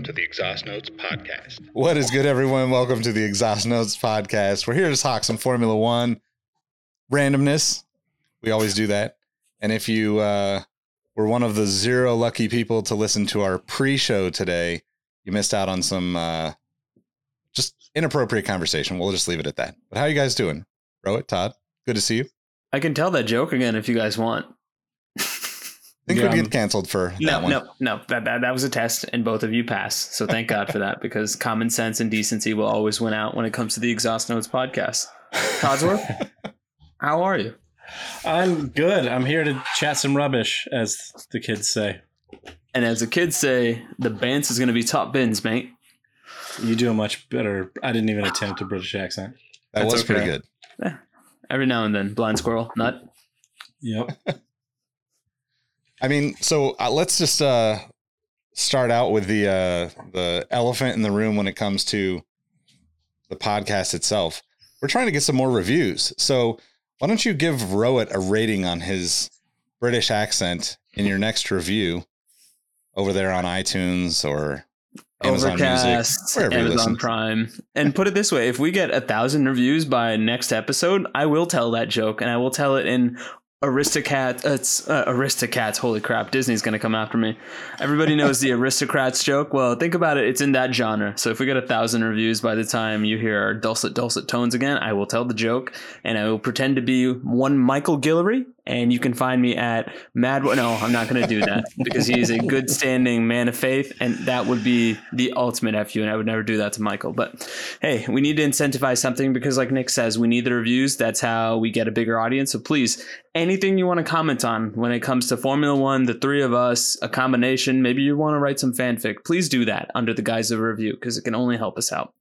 Welcome to the Exhaust Notes podcast. What is good, everyone? Welcome to the Exhaust Notes podcast. We're here to talk some Formula One randomness. We always do that. And if you uh, were one of the zero lucky people to listen to our pre-show today, you missed out on some uh, just inappropriate conversation. We'll just leave it at that. But how are you guys doing? Rohit, Todd, good to see you. I can tell that joke again if you guys want. I think Yeah, we'd I'm- get canceled for No, that one. no, no. That, that that was a test, and both of you passed. So thank God for that, because common sense and decency will always win out when it comes to the Exhaust Notes podcast. Codsworth, how are you? I'm good. I'm here to chat some rubbish, as the kids say. And as the kids say, the Bance is going to be top bins, mate. You do a much better. I didn't even attempt a British accent. That That's was pretty okay. good. Every now and then, blind squirrel, nut. Yep. I mean, so uh, let's just uh, start out with the uh, the elephant in the room when it comes to the podcast itself. We're trying to get some more reviews. So why don't you give Rohit a rating on his British accent in your next review over there on iTunes or Amazon Overcast, Music, Amazon. Prime. And put it this way: if we get a thousand reviews by next episode, I will tell that joke, and I will tell it in Aristocat. Uh, it's uh, Aristocats. Holy crap! Disney's gonna come after me. Everybody knows the Aristocrats joke. Well, think about it; it's in that genre. So if we get a thousand reviews by the time you hear our dulcet, dulcet tones again, I will tell the joke, and I will pretend to be one Michael Guillory. And you can find me at Mad. No, I'm not going to do that because he is a good standing man of faith, and that would be the ultimate fu. And I would never do that to Michael. But hey, we need to incentivize something because, like Nick says, we need the reviews. That's how we get a bigger audience. So please, anything you want to comment on when it comes to Formula One, the three of us, a combination. Maybe you want to write some fanfic. Please do that under the guise of a review because it can only help us out.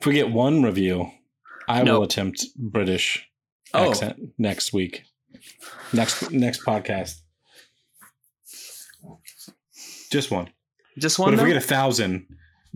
If we get one review, I No. will attempt British Oh. accent next week. Next next podcast. Just one. Just one. But one. if we get a thousand,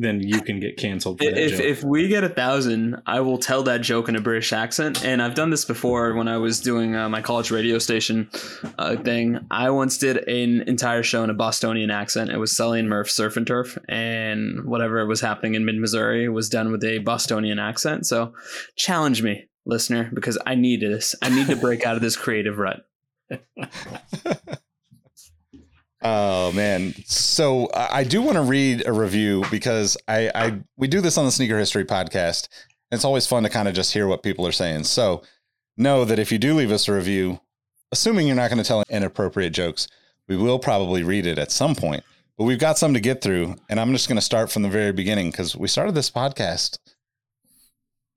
then you can get canceled for that if joke. if we get a thousand, I will tell that joke in a British accent. And I've done this before when I was doing uh, my college radio station uh, thing. I once did an entire show in a Bostonian accent. It was Sully and Murph Surf and Turf, and whatever was happening in mid Missouri was done with a Bostonian accent. So challenge me, listener, because I need this. I need to break out of this creative rut. Oh man! So I do want to read a review because I, I we do this on the Sneaker History podcast. It's always fun to kind of just hear what people are saying. So know that if you do leave us a review, assuming you're not going to tell inappropriate jokes, we will probably read it at some point. But we've got some to get through, and I'm just going to start from the very beginning because we started this podcast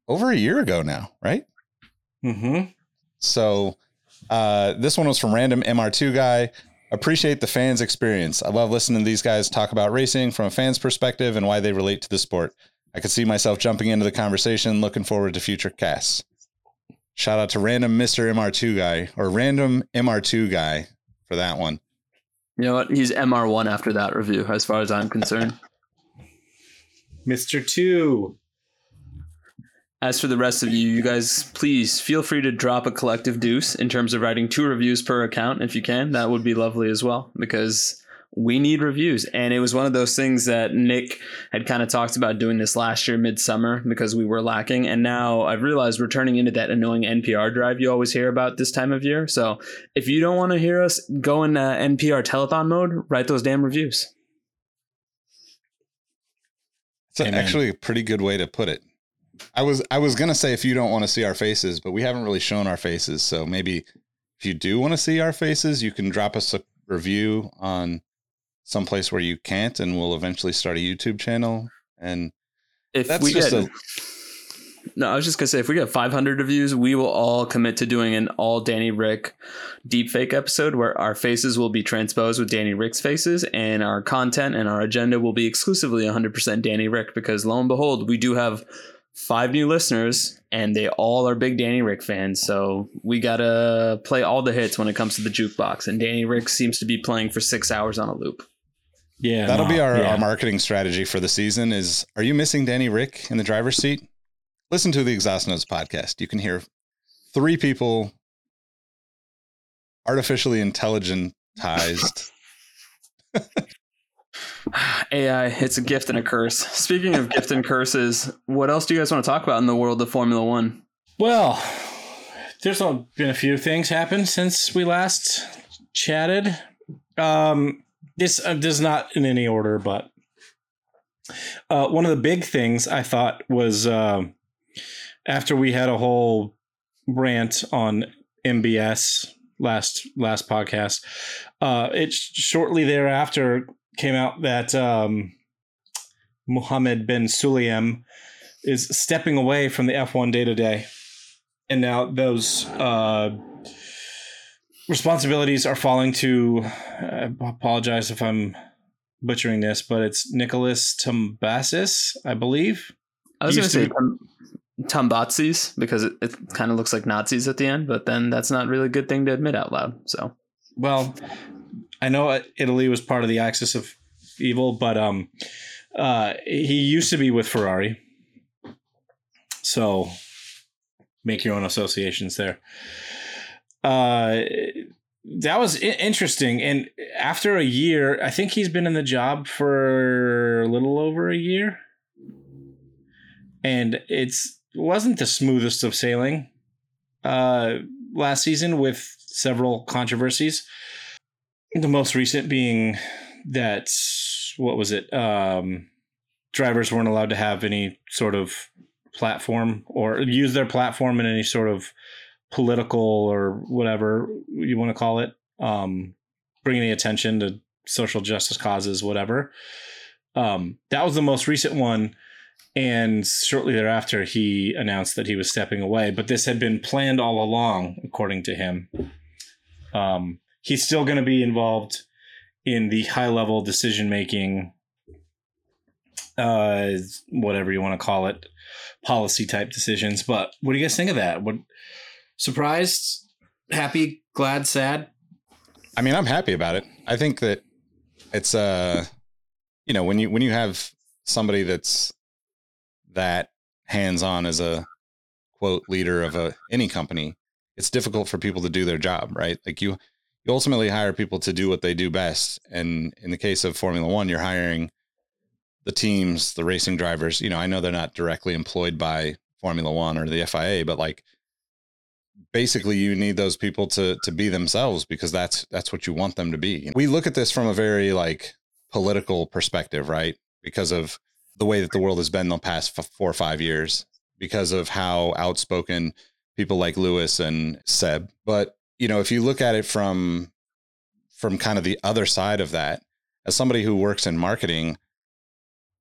over a year ago now, right? mm-hmm. So uh, this one was from random MR2 guy. Appreciate the fans' experience. I love listening to these guys talk about racing from a fan's perspective and why they relate to the sport. I could see myself jumping into the conversation. Looking forward to future casts. Shout out to random Mr. MR2 guy or random MR2 guy for that one. You know what? He's MR1 after that review, as far as I'm concerned. Mr. Two. As for the rest of you, you guys, please feel free to drop a collective deuce in terms of writing two reviews per account if you can. That would be lovely as well because we need reviews. And it was one of those things that Nick had kind of talked about doing this last year, midsummer, because we were lacking. And now I've realized we're turning into that annoying NPR drive you always hear about this time of year. So if you don't want to hear us go in uh, NPR telethon mode, write those damn reviews. It's actually a pretty good way to put it. I was I was gonna say if you don't want to see our faces, but we haven't really shown our faces. So maybe if you do want to see our faces, you can drop us a review on someplace where you can't, and we'll eventually start a YouTube channel. And If that's we just get a No, I was just gonna say if we get 500 reviews, we will all commit to doing an all Danny Rick deepfake episode where our faces will be transposed with Danny Rick's faces, and our content and our agenda will be exclusively 100% Danny Rick because lo and behold, we do have five new listeners, and they all are big Danny Rick fans. So we gotta play all the hits when it comes to the jukebox, and Danny Rick seems to be playing for six hours on a loop. Yeah, That'll be our, yeah. our marketing strategy for the season is are you missing Danny Rick in the driver's seat? Listen to the Exhaust Notes podcast. You can hear three people artificially intelligentized AI, it's a gift and a curse. Speaking of gift and curses, what else do you guys want to talk about in the world of Formula One? Well, there's been a few things happen since we last chatted. Um, this uh, is not in any order, but uh, one of the big things I thought was uh, after we had a whole rant on MBS last last podcast, uh, it shortly thereafter came out that um, Mohammed bin Sulayem is stepping away from the F1 day to day, and now those uh, responsibilities are falling to. I apologize if I'm butchering this, but it's Nikolas Tombazis, I believe. I was going to say to Tum- Tumbatsis because it, it kind of looks like Nazis at the end, but then that's not really a good thing to admit out loud. So Well, I know Italy was part of the axis of evil, but um, uh, he used to be with Ferrari. So make your own associations there. Uh, that was interesting. And after a year, I think he's been in the job for a little over a year. And it's wasn't the smoothest of sailing uh, last season with several controversies. The most recent being that what was it? Um, drivers weren't allowed to have any sort of platform or use their platform in any sort of political or whatever you want to call it, um, bringing attention to social justice causes, whatever. Um, that was the most recent one. And shortly thereafter, he announced that he was stepping away. But this had been planned all along, according to him. Um, he's still going to be involved in the high level decision making, uh, whatever you want to call it, policy type decisions. But what do you guys think of that? What surprised, happy, glad, sad? I mean, I'm happy about it. I think that it's uh you know, when you when you have somebody that's that hands-on as a quote leader of a any company, it's difficult for people to do their job, right? Like you you ultimately hire people to do what they do best. And in the case of Formula 1, you're hiring the teams, the racing drivers, you know, I know they're not directly employed by Formula 1 or the FIA, but like basically you need those people to to be themselves because that's that's what you want them to be. We look at this from a very like political perspective, right? Because of the way that the world has been the past f- 4 or 5 years because of how outspoken people like Lewis and Seb. But, you know, if you look at it from from kind of the other side of that, as somebody who works in marketing,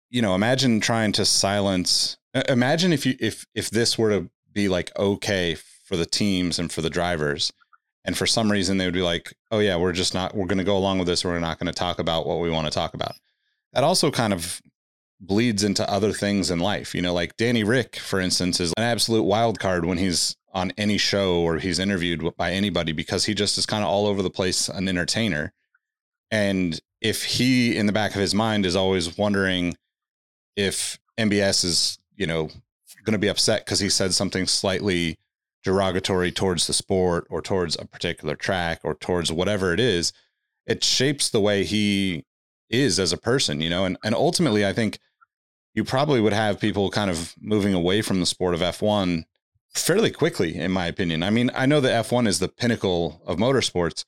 you know, imagine trying to silence imagine if you if if this were to be like okay for the teams and for the drivers and for some reason they would be like oh yeah we're just not we're going to go along with this we're not going to talk about what we want to talk about. That also kind of bleeds into other things in life you know like danny rick for instance is an absolute wild card when he's on any show or he's interviewed by anybody because he just is kind of all over the place an entertainer. And if he in the back of his mind is always wondering if mbs is you know going to be upset because he said something slightly derogatory towards the sport or towards a particular track or towards whatever it is, it shapes the way he is as a person, you know, and, and ultimately I think you probably would have people kind of moving away from the sport of F1 fairly quickly, in my opinion. I mean, I know that F1 is the pinnacle of motorsports,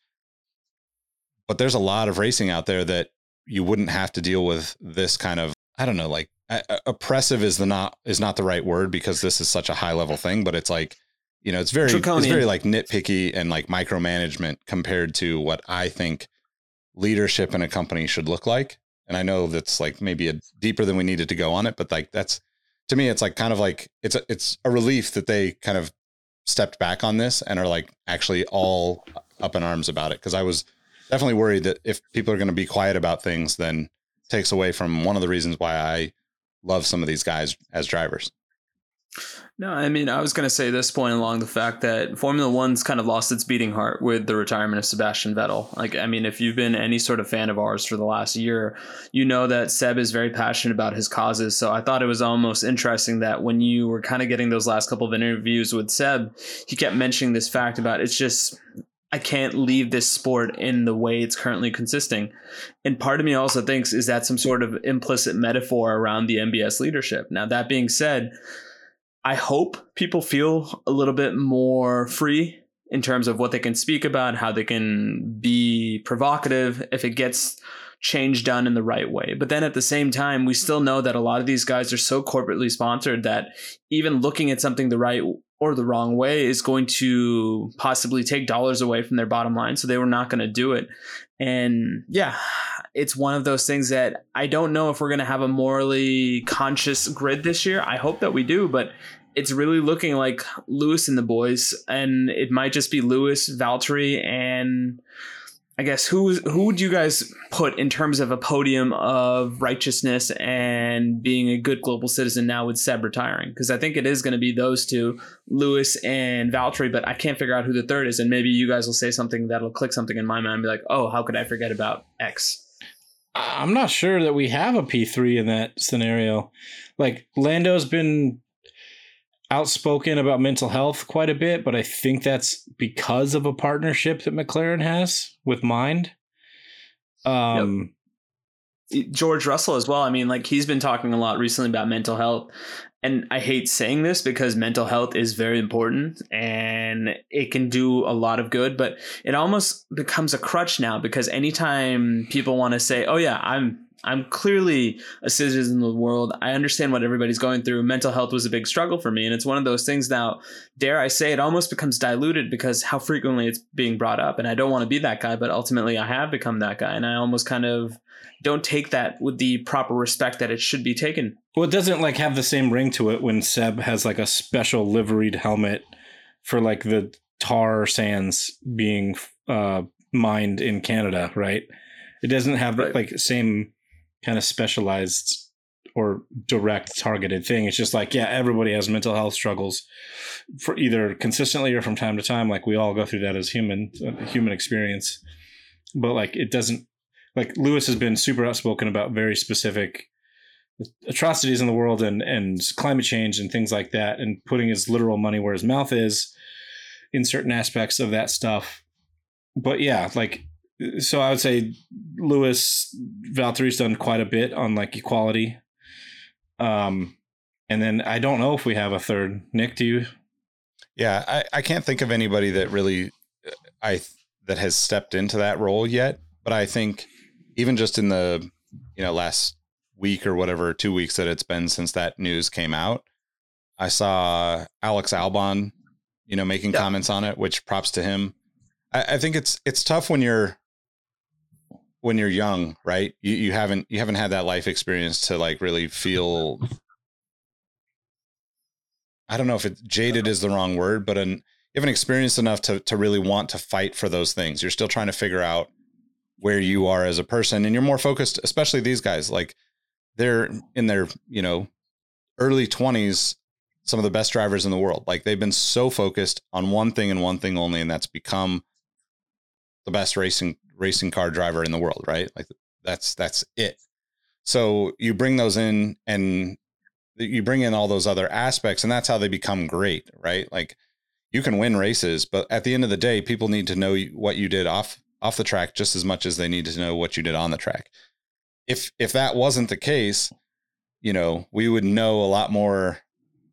but there's a lot of racing out there that you wouldn't have to deal with this kind of, I don't know, like oppressive is the not is not the right word because this is such a high level thing, but it's like you know it's very Draconian. it's very like nitpicky and like micromanagement compared to what I think leadership in a company should look like. And I know that's like maybe a deeper than we needed to go on it, but like that's to me it's like kind of like it's a it's a relief that they kind of stepped back on this and are like actually all up in arms about it because I was definitely worried that if people are going to be quiet about things then takes away from one of the reasons why I love some of these guys as drivers. No, I mean, I was going to say this point along the fact that Formula One's kind of lost its beating heart with the retirement of Sebastian Vettel. Like, I mean, if you've been any sort of fan of ours for the last year, you know that Seb is very passionate about his causes. So I thought it was almost interesting that when you were kind of getting those last couple of interviews with Seb, he kept mentioning this fact about it's just. I can't leave this sport in the way it's currently consisting. And part of me also thinks is that some sort of implicit metaphor around the MBS leadership. Now, that being said, I hope people feel a little bit more free in terms of what they can speak about, how they can be provocative if it gets change done in the right way. But then at the same time, we still know that a lot of these guys are so corporately sponsored that even looking at something the right or the wrong way is going to possibly take dollars away from their bottom line. So they were not going to do it. And yeah, it's one of those things that I don't know if we're going to have a morally conscious grid this year. I hope that we do, but it's really looking like Lewis and the boys, and it might just be Lewis, Valtteri, and I guess who who would you guys put in terms of a podium of righteousness and being a good global citizen now with Seb retiring? Because I think it is going to be those two, Lewis and Valtteri, but I can't figure out who the third is, and maybe you guys will say something that'll click something in my mind, and be like, oh, how could I forget about X? I'm not sure that we have a P3 in that scenario. Like Lando's been outspoken about mental health quite a bit, but I think that's because of a partnership that McLaren has with Mind. Um, yep. George Russell as well. I mean, like he's been talking a lot recently about mental health. And I hate saying this because mental health is very important and it can do a lot of good, but it almost becomes a crutch now because anytime people want to say, "Oh yeah, I'm I'm clearly a citizen of the world. I understand what everybody's going through. Mental health was a big struggle for me. And it's one of those things now, dare I say, it almost becomes diluted because how frequently it's being brought up. And I don't want to be that guy, but ultimately I have become that guy. And I almost kind of don't take that with the proper respect that it should be taken. Well, it doesn't like have the same ring to it when Seb has like a special liveried helmet for like the tar sands being uh, mined in Canada, right? It doesn't have right. like same kind of specialized or direct targeted thing. It's just like, yeah, everybody has mental health struggles for either consistently or from time to time. Like we all go through that as human, uh, human experience. But like it doesn't, like Lewis has been super outspoken about very specific atrocities in the world and, and climate change and things like that and putting his literal money where his mouth is in certain aspects of that stuff. But yeah, like so I would say Lewis Valtteri's done quite a bit on like equality. Um, and then I don't know if we have a third. Nick, do you? Yeah, I, I can't think of anybody that really uh, I that has stepped into that role yet. But I think even just in the you know last week or whatever, two weeks that it's been since that news came out, I saw Alex Albon, you know, making yeah. comments on it, which props to him. I, I think it's it's tough when you're when you're young, right? You you haven't you haven't had that life experience to like really feel I don't know if it jaded is the wrong word, but an you haven't experienced enough to to really want to fight for those things. You're still trying to figure out where you are as a person and you're more focused, especially these guys like they're in their, you know, early 20s some of the best drivers in the world. Like they've been so focused on one thing and one thing only and that's become the best racing racing car driver in the world, right? Like that's that's it. So you bring those in and you bring in all those other aspects and that's how they become great, right? Like you can win races, but at the end of the day, people need to know what you did off off the track just as much as they need to know what you did on the track. If if that wasn't the case, you know, we would know a lot more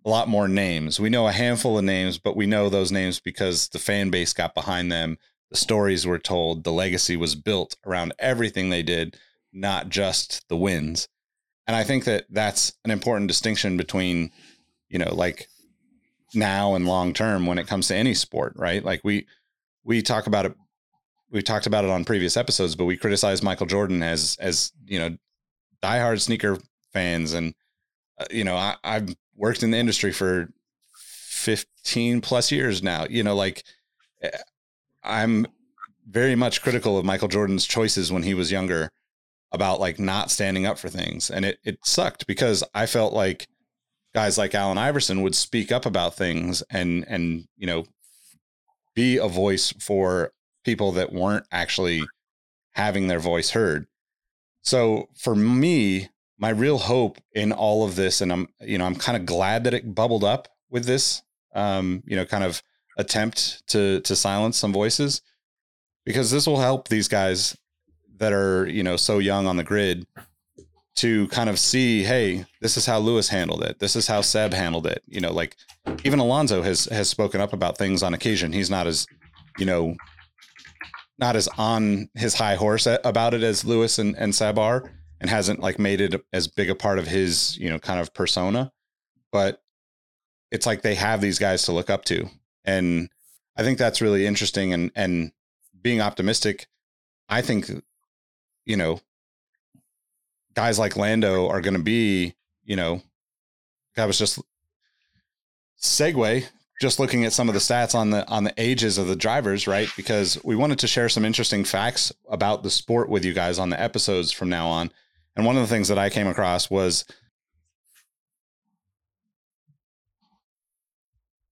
a lot more names. We know a handful of names, but we know those names because the fan base got behind them the stories were told, the legacy was built around everything they did, not just the wins. And I think that that's an important distinction between, you know, like now and long term when it comes to any sport, right? Like we we talk about it we talked about it on previous episodes, but we criticize Michael Jordan as as, you know, diehard sneaker fans and uh, you know, I I've worked in the industry for 15 plus years now. You know, like eh, I'm very much critical of Michael Jordan's choices when he was younger about like not standing up for things. And it, it sucked because I felt like guys like Allen Iverson would speak up about things and, and, you know, be a voice for people that weren't actually having their voice heard. So for me, my real hope in all of this, and I'm, you know, I'm kind of glad that it bubbled up with this, um, you know, kind of attempt to to silence some voices because this will help these guys that are you know so young on the grid to kind of see, hey, this is how Lewis handled it. This is how Seb handled it. You know, like even Alonso has has spoken up about things on occasion. He's not as, you know, not as on his high horse about it as Lewis and, and Seb are, and hasn't like made it as big a part of his, you know, kind of persona. But it's like they have these guys to look up to. And I think that's really interesting and and being optimistic, I think you know, guys like Lando are going to be, you know, I was just segue just looking at some of the stats on the on the ages of the drivers, right? Because we wanted to share some interesting facts about the sport with you guys on the episodes from now on. And one of the things that I came across was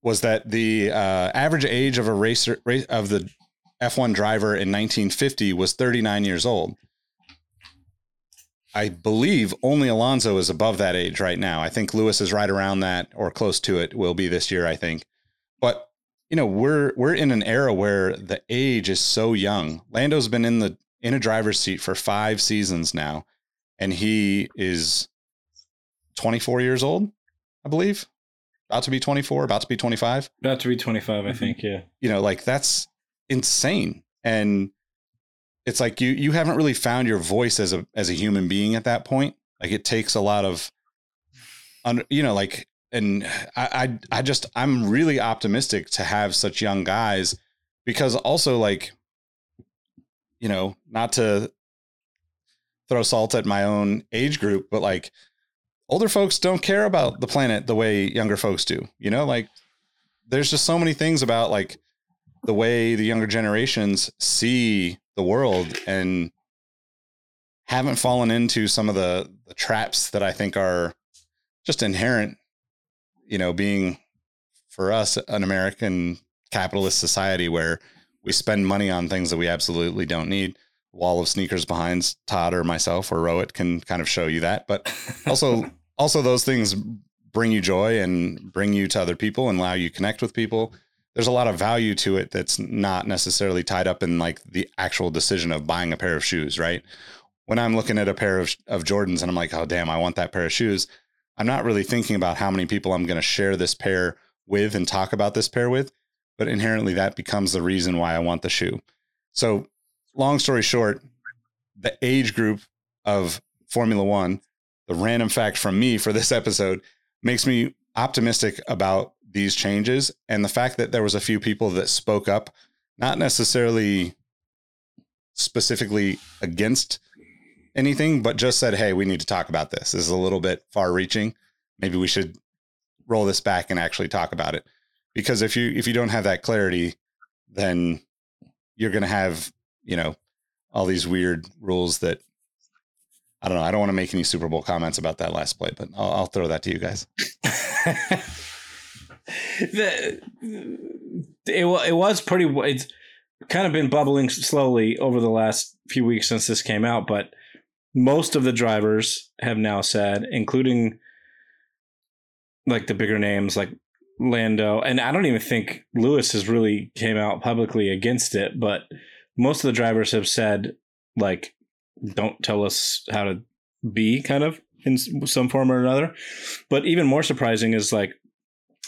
was that the uh, average age of a racer of the F1 driver in 1950 was 39 years old. I believe only Alonso is above that age right now. I think Lewis is right around that or close to it. Will be this year, I think. But you know, we're we're in an era where the age is so young. Lando's been in the in a driver's seat for five seasons now, and he is 24 years old, I believe. About to be 24, about to be 25. About to be 25, I mm-hmm. think, yeah. You know, like that's insane. And it's like you you haven't really found your voice as a as a human being at that point. Like it takes a lot of, you know, like, and I, I I just I'm really optimistic to have such young guys because also like, you know, not to throw salt at my own age group, but like older folks don't care about the planet the way younger folks do. You know, like there's just so many things about like the way the younger generations see the world and haven't fallen into some of the, the traps that I think are just inherent, you know, being for us an American capitalist society where we spend money on things that we absolutely don't need. Wall of sneakers behind Todd or myself or Rohit can kind of show you that. But also also those things bring you joy and bring you to other people and allow you connect with people there's a lot of value to it that's not necessarily tied up in like the actual decision of buying a pair of shoes, right? When I'm looking at a pair of, of Jordans and I'm like, oh, damn, I want that pair of shoes, I'm not really thinking about how many people I'm going to share this pair with and talk about this pair with, but inherently that becomes the reason why I want the shoe. So, long story short, the age group of Formula One, the random fact from me for this episode, makes me optimistic about these changes and the fact that there was a few people that spoke up not necessarily specifically against anything but just said hey we need to talk about this. This is a little bit far reaching maybe we should roll this back and actually talk about it. Because if you if you don't have that clarity then you're going to have you know all these weird rules that I don't know. I don't want to make any Super Bowl comments about that last play, but I'll, I'll throw that to you guys. the, it, it was pretty. It's kind of been bubbling slowly over the last few weeks since this came out, but most of the drivers have now said, including like the bigger names like Lando, and I don't even think Lewis has really came out publicly against it, but most of the drivers have said like, don't tell us how to be, kind of in some form or another. But even more surprising is like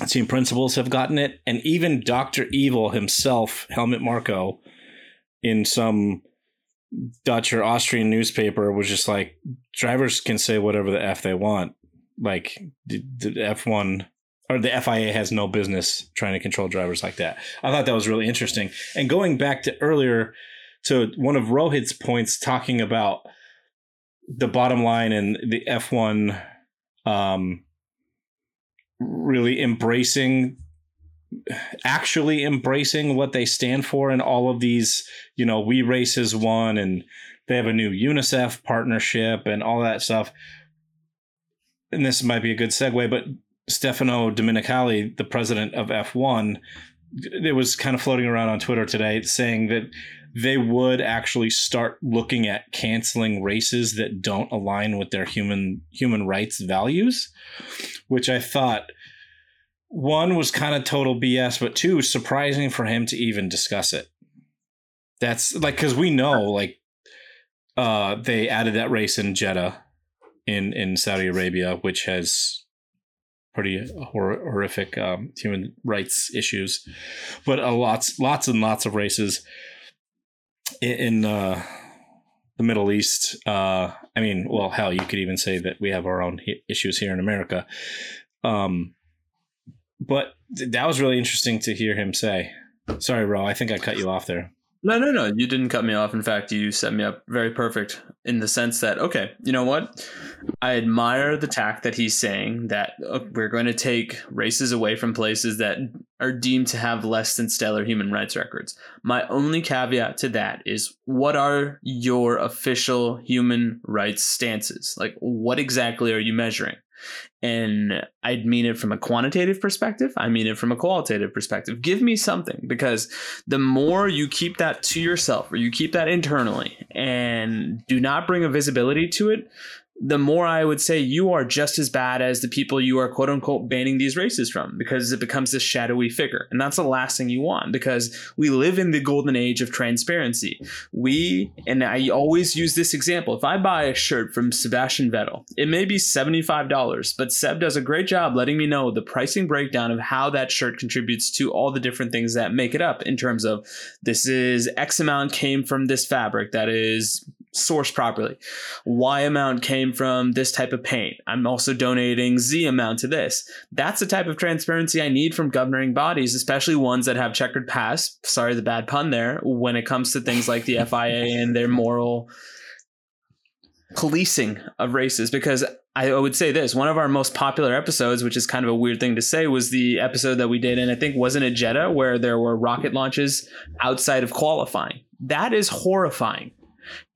team principals have gotten it, and even Doctor Evil himself, Helmut Marko, in some Dutch or Austrian newspaper, was just like drivers can say whatever the f they want. Like the, the F one or the FIA has no business trying to control drivers like that. I thought that was really interesting. And going back to earlier to one of Rohit's points talking about the bottom line and the F1 um, really embracing actually embracing what they stand for in all of these you know we race as one and they have a new unicef partnership and all that stuff. And this might be a good segue but stefano domenicali the president of f1 it was kind of floating around on twitter today saying that they would actually start looking at canceling races that don't align with their human human rights values which I thought one was kind of total BS, but two, surprising for him to even discuss it. That's like because we know like uh they added that race in Jeddah in in Saudi Arabia, which has pretty hor- horrific um, human rights issues, but uh, lots lots and lots of races in, uh, the Middle East. Uh, I mean, well, hell, you could even say that we have our own issues here in America. Um, but th- that was really interesting to hear him say. Sorry, Ro, I think I cut you off there. No, no, no. You didn't cut me off. In fact, you set me up very perfect in the sense that, okay, you know what? I admire the tact that he's saying that uh, we're going to take races away from places that are deemed to have less than stellar human rights records. My only caveat to that is what are your official human rights stances? Like, what exactly are you measuring? And I'd mean it from a quantitative perspective. I mean it from a qualitative perspective. Give me something because the more you keep that to yourself or you keep that internally and do not bring a visibility to it, the more I would say you are just as bad as the people you are quote unquote banning these races from because it becomes this shadowy figure. And that's the last thing you want because we live in the golden age of transparency. We, and I always use this example if I buy a shirt from Sebastian Vettel, it may be $75, but Seb does a great job letting me know the pricing breakdown of how that shirt contributes to all the different things that make it up in terms of this is X amount came from this fabric that is sourced properly. Y amount came from this type of paint. I'm also donating Z amount to this. That's the type of transparency I need from governing bodies, especially ones that have checkered past. Sorry, the bad pun there. When it comes to things like the FIA and their moral policing of races, because I would say this one of our most popular episodes, which is kind of a weird thing to say, was the episode that we did, and I think wasn't it Jeddah, where there were rocket launches outside of qualifying. That is horrifying.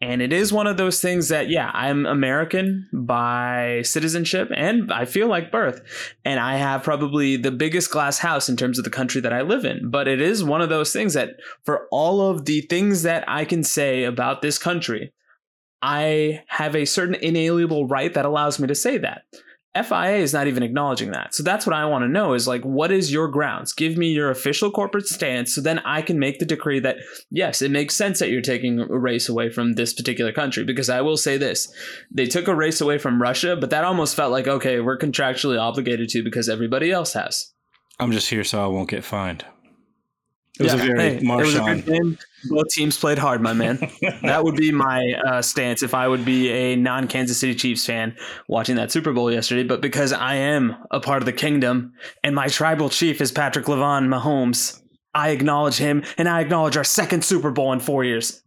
And it is one of those things that, yeah, I'm American by citizenship and I feel like birth. And I have probably the biggest glass house in terms of the country that I live in. But it is one of those things that, for all of the things that I can say about this country, I have a certain inalienable right that allows me to say that. FIA is not even acknowledging that. So that's what I want to know is like, what is your grounds? Give me your official corporate stance so then I can make the decree that, yes, it makes sense that you're taking a race away from this particular country. Because I will say this they took a race away from Russia, but that almost felt like, okay, we're contractually obligated to because everybody else has. I'm just here so I won't get fined. It was Yeah, a very hey, it was a good game. Both teams played hard, my man. that would be my uh, stance if I would be a non Kansas City Chiefs fan watching that Super Bowl yesterday. But because I am a part of the kingdom and my tribal chief is Patrick Lavon Mahomes, I acknowledge him and I acknowledge our second Super Bowl in four years.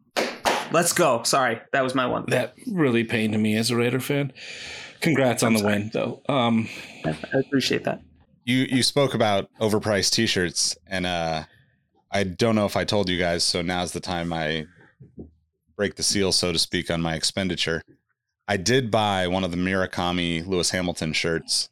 Let's go. Sorry, that was my one. that really pained me as a Raider fan. Congrats on the win, though. Um, I appreciate that. You you spoke about overpriced t-shirts and uh I don't know if I told you guys, so now's the time I break the seal, so to speak, on my expenditure. I did buy one of the Murakami Lewis Hamilton shirts,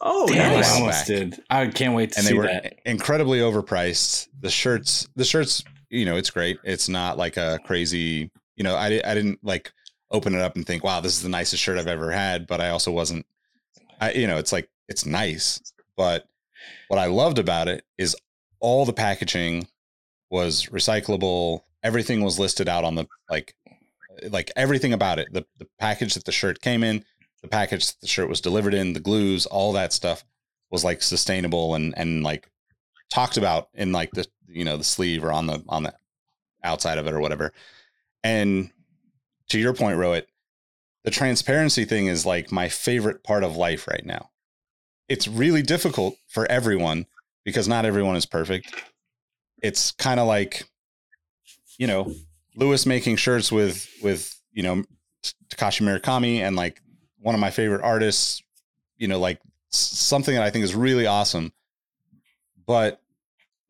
Oh, damn, nice. I almost did. I can't wait to and see they were that. incredibly overpriced. The shirts, the shirts, you know, it's great. It's not like a crazy, you know, I, di- I didn't like open it up and think, wow, this is the nicest shirt I've ever had. But I also wasn't, I, you know, it's like, it's nice. But what I loved about it is all the packaging was recyclable. Everything was listed out on the, like, like everything about it. The, the package that the shirt came in, the package that the shirt was delivered in, the glues, all that stuff was like sustainable and and like talked about in like the you know the sleeve or on the on the outside of it or whatever. And to your point, Rohit, the transparency thing is like my favorite part of life right now. It's really difficult for everyone because not everyone is perfect. It's kind of like, you know, Lewis making shirts with with you know Takashi Murakami and like one of my favorite artists, you know, like something that I think is really awesome. But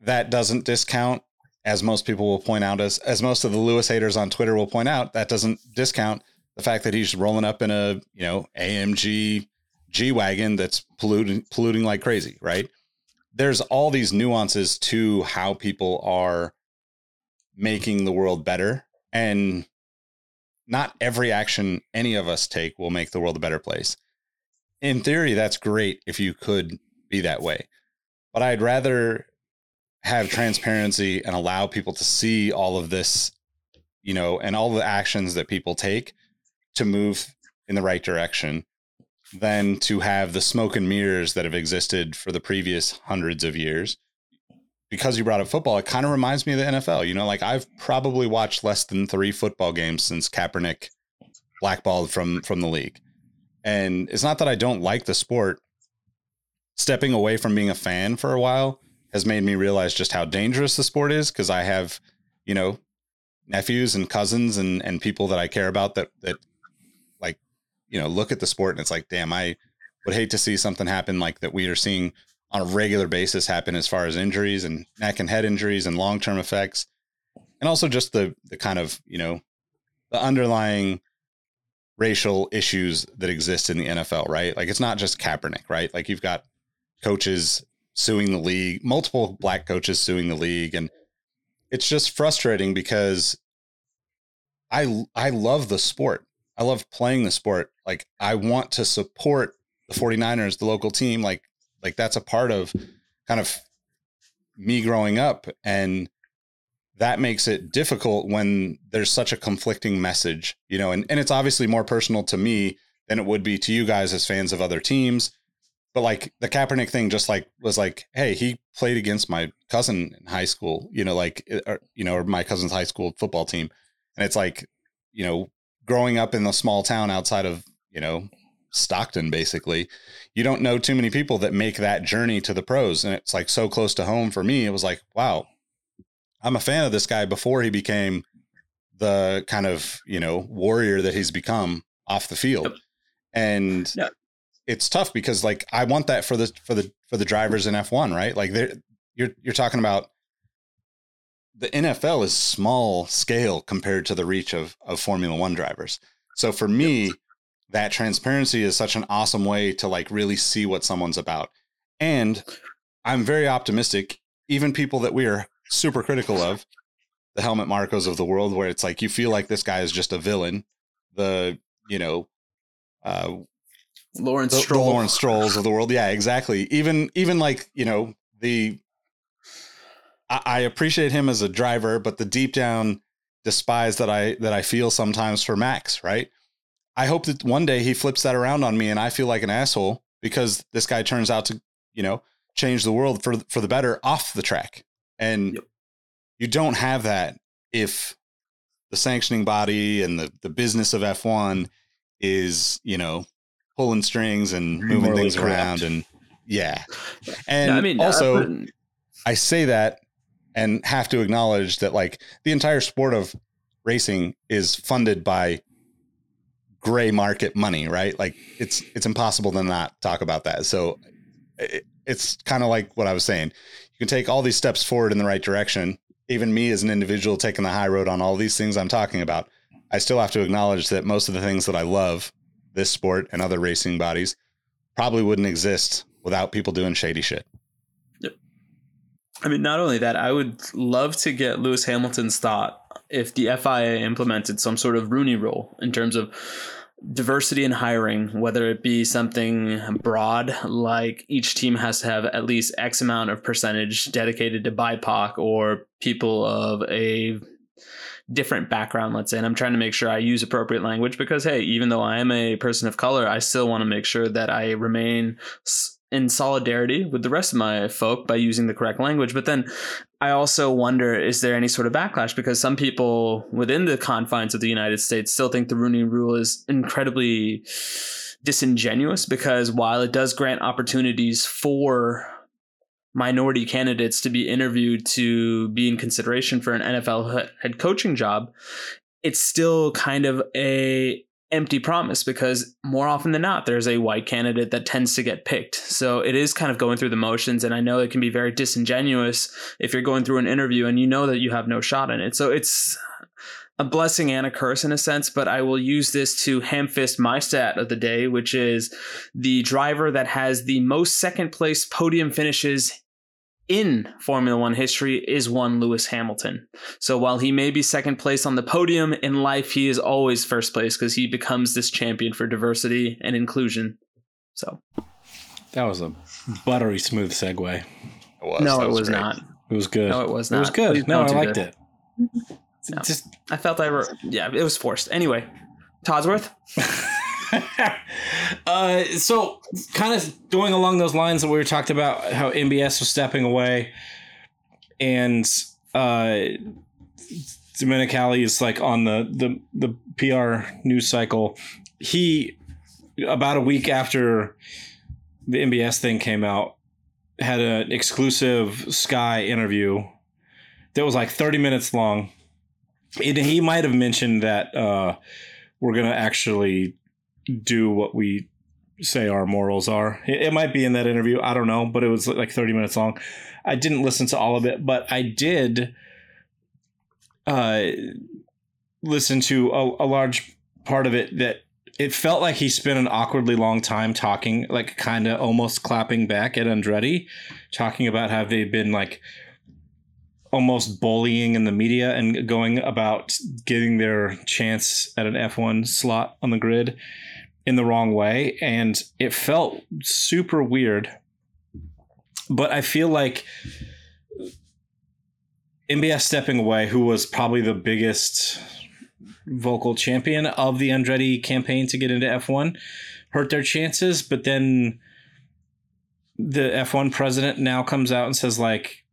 that doesn't discount, as most people will point out, as as most of the Lewis haters on Twitter will point out, that doesn't discount the fact that he's rolling up in a you know AMG G wagon that's polluting polluting like crazy, right? There's all these nuances to how people are making the world better, and not every action any of us take will make the world a better place. In theory, that's great if you could be that way. But I'd rather have transparency and allow people to see all of this you know, and all the actions that people take to move in the right direction than to have the smoke and mirrors that have existed for the previous hundreds of years. Because you brought up football, it kind of reminds me of the NFL. You know, like I've probably watched less than three football games since Kaepernick blackballed from from the league. And it's not that I don't like the sport. Stepping away from being a fan for a while has made me realize just how dangerous the sport is because I have, you know, nephews and cousins and and people that I care about that that you know, look at the sport and it's like, damn, I would hate to see something happen like that we are seeing on a regular basis happen as far as injuries and neck and head injuries and long term effects. And also just the the kind of, you know, the underlying racial issues that exist in the NFL, right? Like it's not just Kaepernick, right? Like you've got coaches suing the league, multiple black coaches suing the league and it's just frustrating because I I love the sport. I love playing the sport. Like I want to support the 49ers, the local team. Like like that's a part of kind of me growing up and that makes it difficult when there's such a conflicting message, you know, and, and it's obviously more personal to me than it would be to you guys as fans of other teams. But like the Kaepernick thing, just like was like, hey, he played against my cousin in high school, you know, like, eh, or, you know, or my cousin's high school football team. And it's like, you know, growing up in a small town outside of, you know, Stockton, basically, you don't know too many people that make that journey to the pros. And it's like so close to home for me. It was like, wow, I'm a fan of this guy before he became the kind of, you know, warrior that he's become off the field. And it's tough because like I want that for the for the for the drivers in F1, right? Like they you're you're talking about the NFL is small scale compared to the reach of of Formula 1 drivers. So for me, that transparency is such an awesome way to like really see what someone's about. And I'm very optimistic even people that we are super critical of the Helmut Markos of the world, where it's like you feel like this guy is just a villain. The you know, uh, Lawrence the, Stroll. the Lawrence Strolls of the world. Yeah, exactly. Even even like you know the. I, I appreciate him as a driver, but the deep down despise that I that I feel sometimes for Max. Right. I hope that one day he flips that around on me and I feel like an asshole because this guy turns out to you know change the world for for the better off the track. And yep. you don't have that if the sanctioning body and the, the business of F1 is, you know, pulling strings and moving things correct. around and yeah. And no, I mean, also uh, I say that and have to acknowledge that like the entire sport of racing is funded by gray market money, right? Like it's it's impossible to not talk about that. So it, it's kind of like what I was saying you can take all these steps forward in the right direction. Even me as an individual taking the high road on all these things I'm talking about, I still have to acknowledge that most of the things that I love, this sport and other racing bodies, probably wouldn't exist without people doing shady shit. I mean, not only that, I would love to get Lewis Hamilton's thought if the FIA implemented some sort of Rooney rule in terms of diversity in hiring, whether it be something broad, like each team has to have at least X amount of percentage dedicated to BIPOC or people of a different background, let's say. And I'm trying to make sure I use appropriate language because, hey, even though I am a person of color, I still want to make sure that I remain in solidarity with the rest of my folk by using the correct language. But then I also wonder is there any sort of backlash? Because some people within the confines of the United States still think the Rooney rule is incredibly disingenuous because while it does grant opportunities for minority candidates to be interviewed to be in consideration for an NFL head coaching job, it's still kind of a empty promise because more often than not there's a white candidate that tends to get picked. So it is kind of going through the motions and i know it can be very disingenuous if you're going through an interview and you know that you have no shot in it. So it's a blessing and a curse in a sense but i will use this to hamfist my stat of the day which is the driver that has the most second place podium finishes in Formula One history is one Lewis Hamilton. So while he may be second place on the podium in life, he is always first place because he becomes this champion for diversity and inclusion. So that was a buttery smooth segue. It was, no, it was, was not. It was good. No, it was not. It was good. Please no, I liked good. it. Yeah. just I felt I wrote. Yeah, it was forced. Anyway, Todsworth. uh, so kind of going along those lines that we were talked about how MBS was stepping away and uh Domenicali is like on the, the the PR news cycle. He about a week after the MBS thing came out had an exclusive Sky interview that was like 30 minutes long. And he might have mentioned that uh, we're going to actually do what we say our morals are. It, might be in that interview. I don't know, but it was like 30 minutes long. I didn't listen to all of it, but I did uh, listen to a, a large part of it that it felt like he spent an awkwardly long time talking, like kind of almost clapping back at Andretti, talking about how they've been like almost bullying in the media and going about getting their chance at an F1 slot on the grid in the wrong way. And it felt super weird. But I feel like MBS stepping away, who was probably the biggest vocal champion of the Andretti campaign to get into F1, hurt their chances. But then the F1 president now comes out and says, like,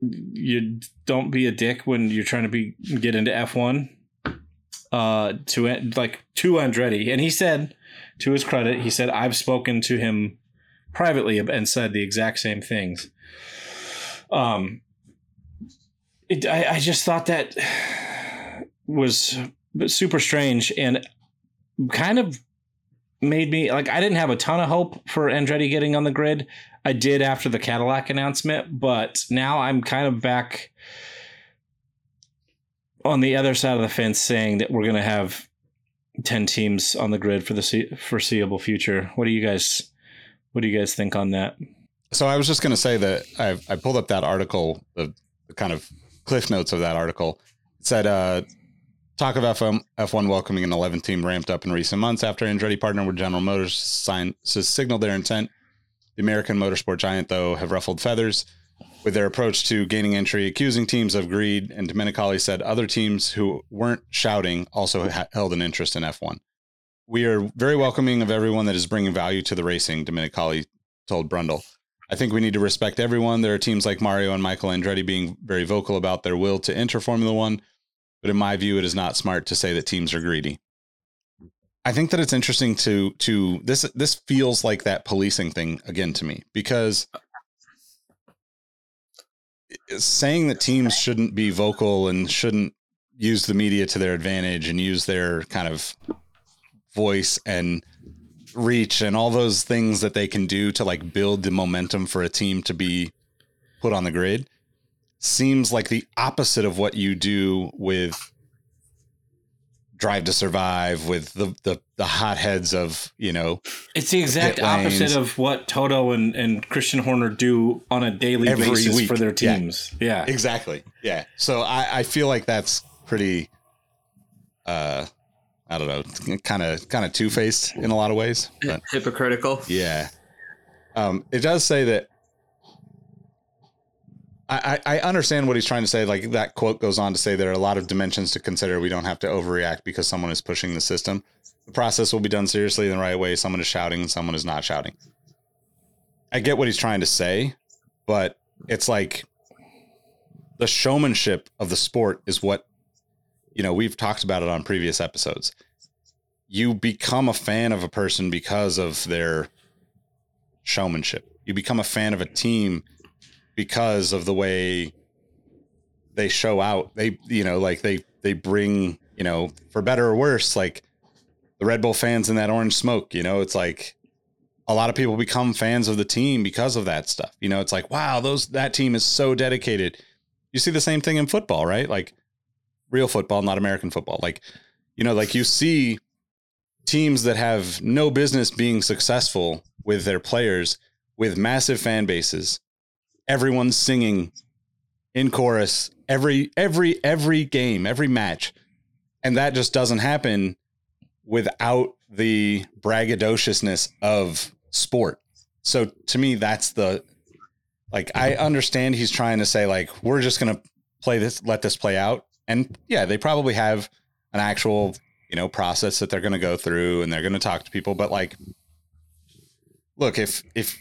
you don't be a dick when you're trying to be get into F1 uh to like to Andretti and he said to his credit he said I've spoken to him privately and said the exact same things um it, I, I just thought that was super strange and kind of made me like I didn't have a ton of hope for Andretti getting on the grid. I did after the Cadillac announcement, but now I'm kind of back on the other side of the fence saying that we're going to have 10 teams on the grid for the foreseeable future. What do you guys what do you guys think on that? So I was just going to say that I, I pulled up that article, the, kind of cliff notes of that article. It said uh, Talk of FM, F1 welcoming an 11 team ramped up in recent months after Andretti partnered with General Motors signed, to signal their intent. The American motorsport giant, though, have ruffled feathers with their approach to gaining entry, accusing teams of greed. And Domenicali said other teams who weren't shouting also ha- held an interest in F1. We are very welcoming of everyone that is bringing value to the racing, Domenicali told Brundle. I think we need to respect everyone. There are teams like Mario and Michael Andretti being very vocal about their will to enter Formula One but in my view, it is not smart to say that teams are greedy. I think that it's interesting to to this this feels like that policing thing again to me because saying that teams shouldn't be vocal and shouldn't use the media to their advantage and use their kind of voice and reach and all those things that they can do to like build the momentum for a team to be put on the grid seems like the opposite of what you do with Drive to Survive, with the the, the hotheads of you know. It's the exact opposite of what Toto and, and Christian Horner do on a daily Every basis week. for their teams. Yeah. yeah. exactly. Yeah, so I, I feel like that's pretty. Uh, I don't know, kind of kind of two faced in a lot of ways, but hypocritical. Yeah. Um, it does say that I, I understand what he's trying to say. Like that quote goes on to say there are a lot of dimensions to consider. We don't have to overreact because someone is pushing the system. The process will be done seriously in the right way. Someone is shouting and someone is not shouting. I get what he's trying to say, but it's like the showmanship of the sport is what, you know, we've talked about it on previous episodes. You become a fan of a person because of their showmanship. You become a fan of a team because of the way they show out. They, you know, like they they bring, you know, for better or worse, like the Red Bull fans in that orange smoke. You know, it's like a lot of people become fans of the team because of that stuff. You know, it's like wow, those that team is so dedicated. You see the same thing in football, right? Like real football, not American football. Like you know, like you see teams that have no business being successful with their players with massive fan bases everyone's singing in chorus every every every game, every match. And that just doesn't happen without the braggadociousness of sport. So to me that's the like I understand he's trying to say like we're just going to play this let this play out, And yeah, they probably have an actual, you know, process that they're going to go through and they're going to talk to people, but like look, if if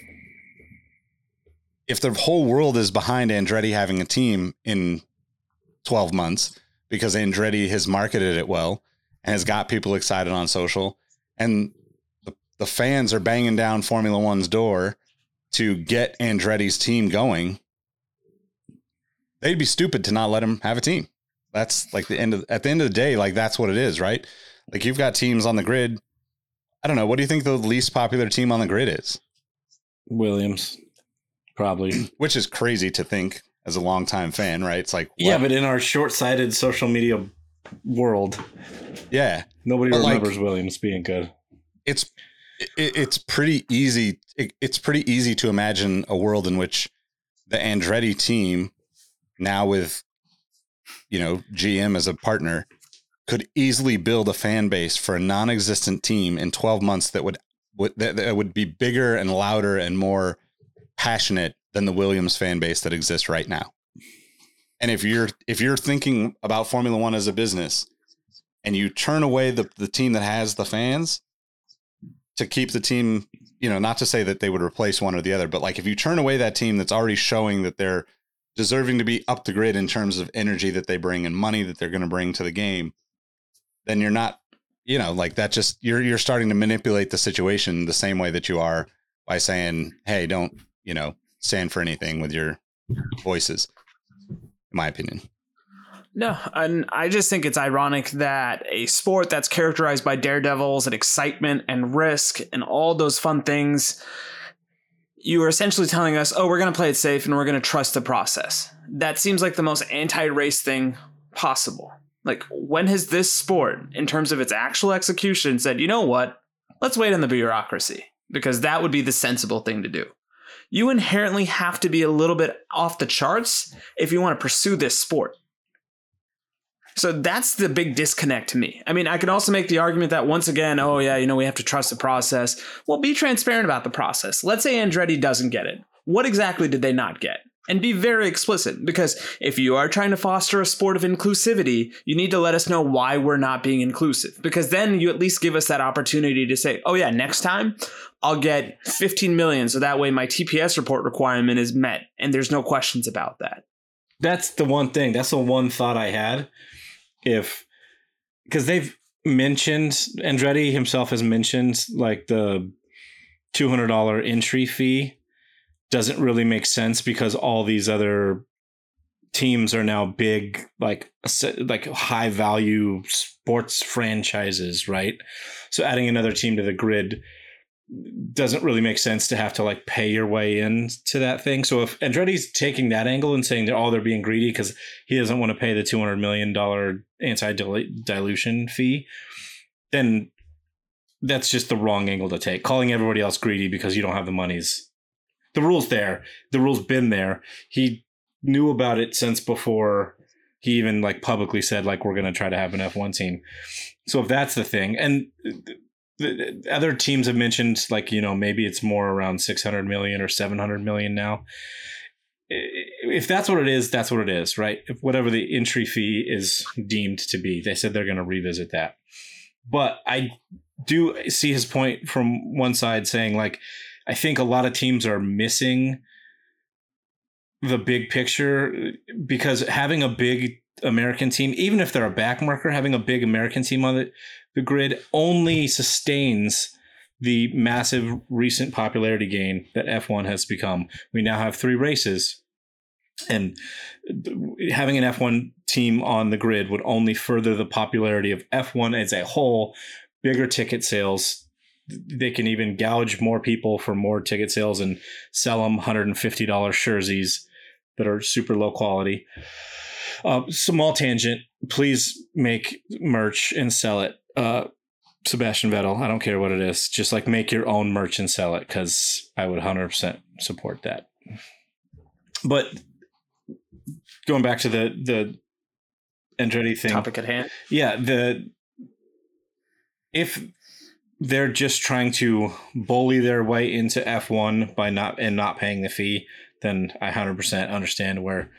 if the whole world is behind Andretti having a team in 12 months because Andretti has marketed it well and has got people excited on social and the, the fans are banging down Formula One's door to get Andretti's team going, they'd be stupid to not let him have a team. That's like the end of at the end of the day, like that's what it is, right? Like you've got teams on the grid. I don't know. What do you think the least popular team on the grid is? Williams, probably. Which is crazy to think as a longtime fan, right? It's like Yeah, but in our short-sighted social media world, yeah, nobody But, like- remembers Williams being good. it's it, it's pretty easy. It, it's pretty easy to imagine a world in which the Andretti team, now with you know GM as a partner, could easily build a fan base for a non-existent team in 12 months that would would that, that would be bigger and louder and more passionate than the Williams fan base that exists right now. And if you're if you're thinking about Formula 1 as a business and you turn away the the team that has the fans to keep the team, you know, not to say that they would replace one or the other, but like if you turn away that team that's already showing that they're deserving to be up the grid in terms of energy that they bring and money that they're going to bring to the game, then you're not, you know, like that just you're you're starting to manipulate the situation the same way that you are by saying, "Hey, don't, you know, stand for anything with your voices." In my opinion. No, and I just think it's ironic that a sport that's characterized by daredevils and excitement and risk and all those fun things, you are essentially telling us, oh, we're going to play it safe and we're going to trust the process. That seems like the most anti race thing possible. Like, when has this sport, in terms of its actual execution, said, you know what? Let's wait on the bureaucracy, because that would be the sensible thing to do. You inherently have to be a little bit off the charts if you want to pursue this sport. So that's the big disconnect to me. I mean, I can also make the argument that once again, oh yeah, you know, we have to trust the process. Well, be transparent about the process. Let's say Andretti doesn't get it. What exactly did they not get? And be very explicit because if you are trying to foster a sport of inclusivity, you need to let us know why we're not being inclusive. Because then you at least give us that opportunity to say, oh yeah, next time I'll get 15 million. So that way my TPS report requirement is met and there's no questions about that. That's the one thing. That's the one thought I had. If because they've mentioned Andretti himself has mentioned like the two hundred dollar entry fee doesn't really make sense because all these other teams are now big like like high value sports franchises right so adding another team to the grid doesn't really make sense to have to like pay your way in to that thing. So if Andretti's taking that angle and saying that all oh, they're being greedy because he doesn't want to pay the two hundred million dollar anti dilution fee, then that's just the wrong angle to take. Calling everybody else greedy because you don't have the monies. The rule's there. The rule's been there. He knew about it since before he even like publicly said like we're going to try to have an F1 team. So if that's the thing and the other teams have mentioned like you know maybe it's more around 600 million or 700 million now if that's what it is that's what it is right if whatever the entry fee is deemed to be they said they're going to revisit that but i do see his point from one side saying like i think a lot of teams are missing the big picture because having a big American team, even if they're a backmarker, having a big American team on the, the grid only sustains the massive recent popularity gain that F1 has become. We now have three races, and having an F1 team on the grid would only further the popularity of F1 as a whole, bigger ticket sales. They can even gouge more people for more ticket sales and sell them $150 jerseys that are super low quality. Uh, small tangent. Please make merch and sell it. Uh, Sebastian Vettel. I don't care what it is. Just like make your own merch and sell it because I would 100% support that. But going back to the the Andretti thing, Topic at hand. yeah. The if they're just trying to bully their way into F1 by not and not paying the fee, then I 100% understand where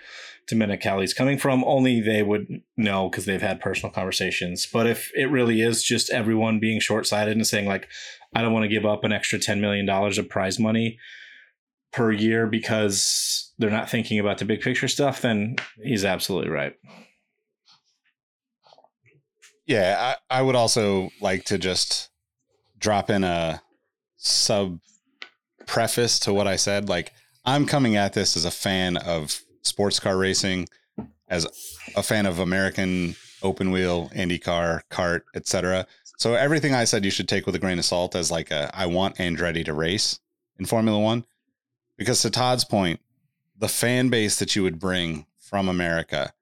Domenicali's coming from. Only they would know because they've had personal conversations. But if it really is just everyone being short sighted and saying, like, I don't want to give up an extra $10 million of prize money per year because they're not thinking about the big picture stuff, then he's absolutely right. Yeah, I, I would also like to just drop in a sub preface to what I said. Like, I'm coming at this as a fan of sports car racing, as a fan of American open wheel, IndyCar, kart, etc. So everything I said you should take with a grain of salt as like a I want Andretti to race in Formula One. Because to Todd's point, the fan base that you would bring from America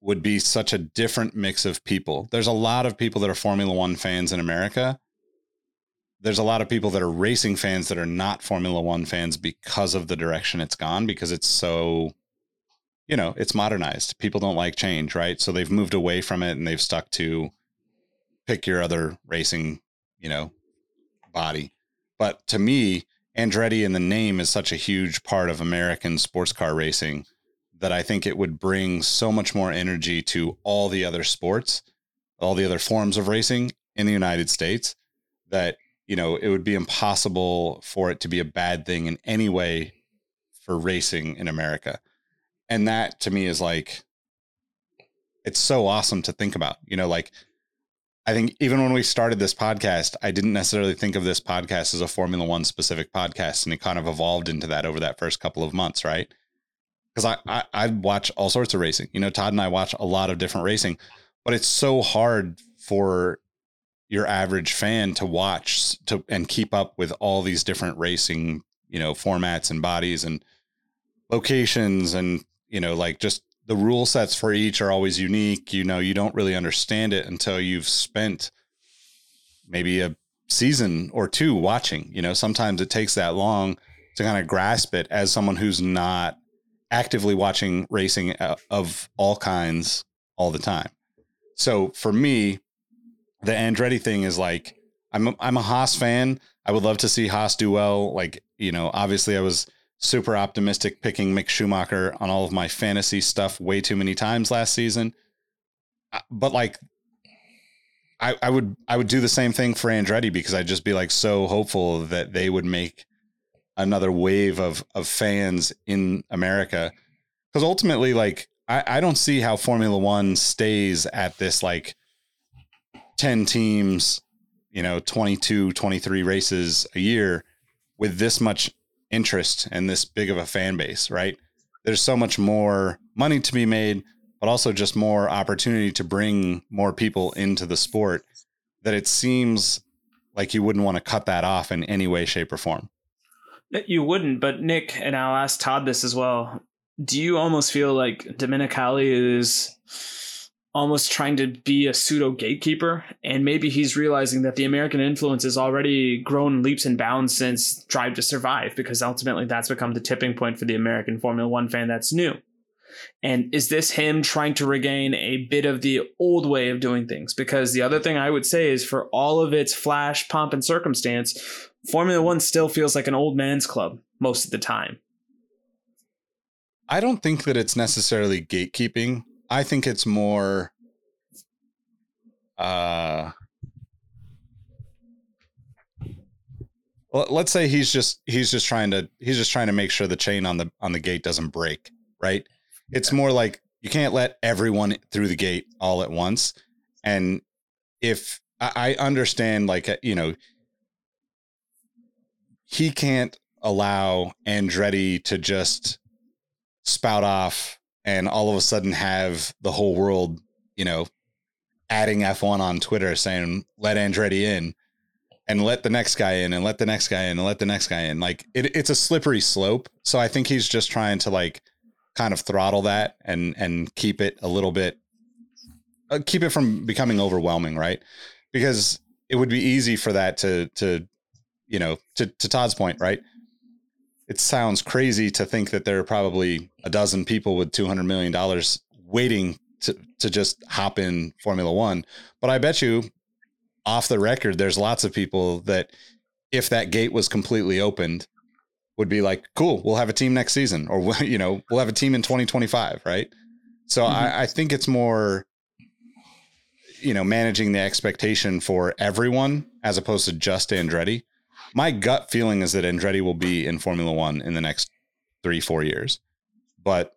would be such a different mix of people. There's a lot of people that are Formula One fans in America. There's a lot of people that are racing fans that are not Formula One fans because of the direction it's gone, because it's so, you know, it's modernized. People don't like change, right? So they've moved away from it and they've stuck to pick your other racing, you know, body. But to me, Andretti in the name is such a huge part of American sports car racing that I think it would bring so much more energy to all the other sports, all the other forms of racing in the United States that, you know, it would be impossible for it to be a bad thing in any way for racing in America. And that to me is like, it's so awesome to think about, you know, like, I think even when we started this podcast, I didn't necessarily think of this podcast as a Formula One specific podcast, and it kind of evolved into that over that first couple of months, right? Because I, I I watch all sorts of racing. You know, Todd and I watch a lot of different racing, but it's so hard for your average fan to watch to and keep up with all these different racing, you know, formats and bodies and locations and you know, like just the rule sets for each are always unique. You know, you don't really understand it until you've spent maybe a season or two watching. You know, sometimes it takes that long to kind of grasp it as someone who's not actively watching racing uh, of all kinds all the time. So for me, the Andretti thing is like I'm a, I'm a Haas fan. I would love to see Haas do well. Like you know, obviously I was super optimistic picking Mick Schumacher on all of my fantasy stuff way too many times last season. Uh, but like I, I would I would do the same thing for Andretti because I'd just be like so hopeful that they would make another wave of of fans in America. Because ultimately, like I, I don't see how Formula One stays at this like 10 teams, you know, 22, 23 races a year with this much interest and this big of a fan base, right? There's so much more money to be made, but also just more opportunity to bring more people into the sport that it seems like you wouldn't want to cut that off in any way, shape, or form. Uh, you wouldn't, but Nick, and I'll ask Todd this as well. Do you almost feel like Domenicali is almost trying to be a pseudo gatekeeper and maybe he's realizing that the american influence has already grown leaps and bounds since drive to survive because ultimately that's become the tipping point for the american formula one fan that's new. And is this him trying to regain a bit of the old way of doing things? Because the other thing i would say is for all of its flash pomp and circumstance formula one still feels like an old man's club most of the time. I don't think that it's necessarily gatekeeping I think it's more uh let's say he's just he's just trying to he's just trying to make sure the chain on the on the gate doesn't break, right? It's more like you can't let everyone through the gate all at once. And if I, I understand like uh, you know he can't allow Andretti to just spout off and all of a sudden have the whole world, you know, adding F1 on Twitter saying, let Andretti in and let the next guy in and let the next guy in and let the next guy in. Like it, it's a slippery slope. So I think he's just trying to like kind of throttle that and, and keep it a little bit, uh, keep it from becoming overwhelming. Right. Because it would be easy for that to, to, you know, to, to Todd's point, right? It sounds crazy to think that there are probably a dozen people with $200 million waiting to, to just hop in Formula One. But I bet you off the record, there's lots of people that if that gate was completely opened would be like, cool, we'll have a team next season, or you know, we'll have a team in 2025, right? So Mhm. I, I think it's more, you know, managing the expectation for everyone as opposed to just Andretti. My gut feeling is that Andretti will be in Formula One in the next three, four years, but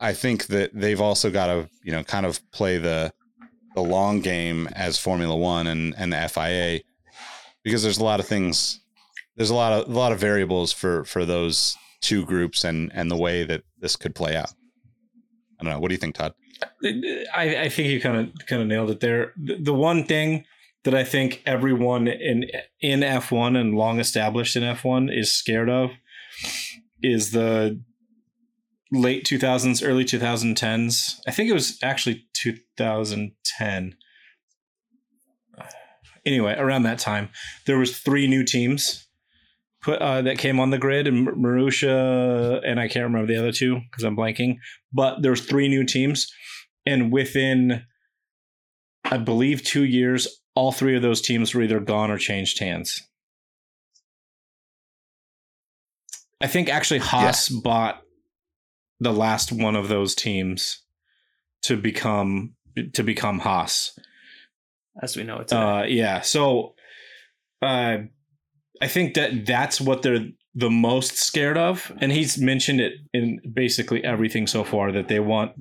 I think that they've also got to, you know, kind of play the the long game as Formula One and and the FIA because there's a lot of things there's a lot of a lot of variables for for those two groups and and the way that this could play out. I don't know. What do you think, Todd? I, I think you kind of kind of nailed it there. The, the one thing that I think everyone in in F1 and long established in F1 is scared of is the late 2000s, early 2010s. I think it was actually 2010. Anyway, around that time, there was three new teams put uh, that came on the grid, and Mar- Marussia and I can't remember the other two because I'm blanking. But there's three new teams, and within, I believe, two years, all three of those teams were either gone or changed hands. I think actually Haas bought the last one of those teams to become to become Haas. as we know it today. Uh, yeah. So, uh, I think that that's what they're the most scared of, and he's mentioned it in basically everything so far that they want.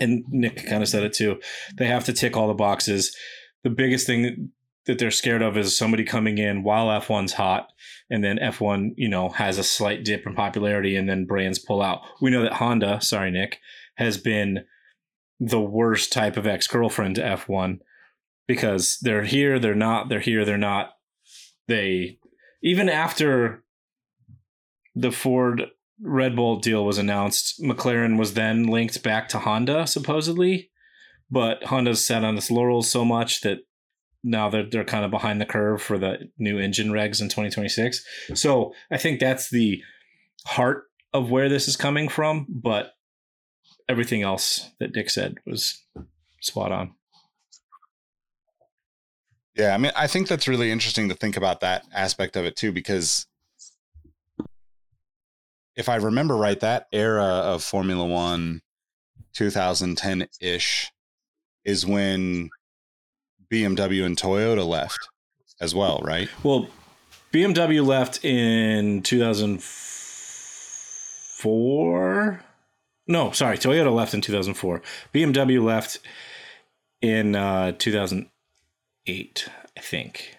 And Nick kind of said it too. They have to tick all the boxes. The biggest thing that they're scared of is somebody coming in while F1's hot, and then F1, you know, has a slight dip in popularity, and then brands pull out. We know that Honda, sorry Nick, has been the worst type of ex girlfriend to F1 because they're here, they're not, they're here, they're not. They even after the Ford Red Bull deal was announced, McLaren was then linked back to Honda supposedly, but Honda's sat on its laurels so much that now they're they're kind of behind the curve for the new engine regs in 2026. So I think that's the heart of where this is coming from, but everything else that Dick said was spot on. Yeah, I mean, I think that's really interesting to think about that aspect of it too, because if I remember right, that era of Formula One, 2010 ish, is when BMW and Toyota left as well, right? Well, BMW left in 2004. No, sorry, Toyota left in 2004. BMW left in uh, 2008, I think.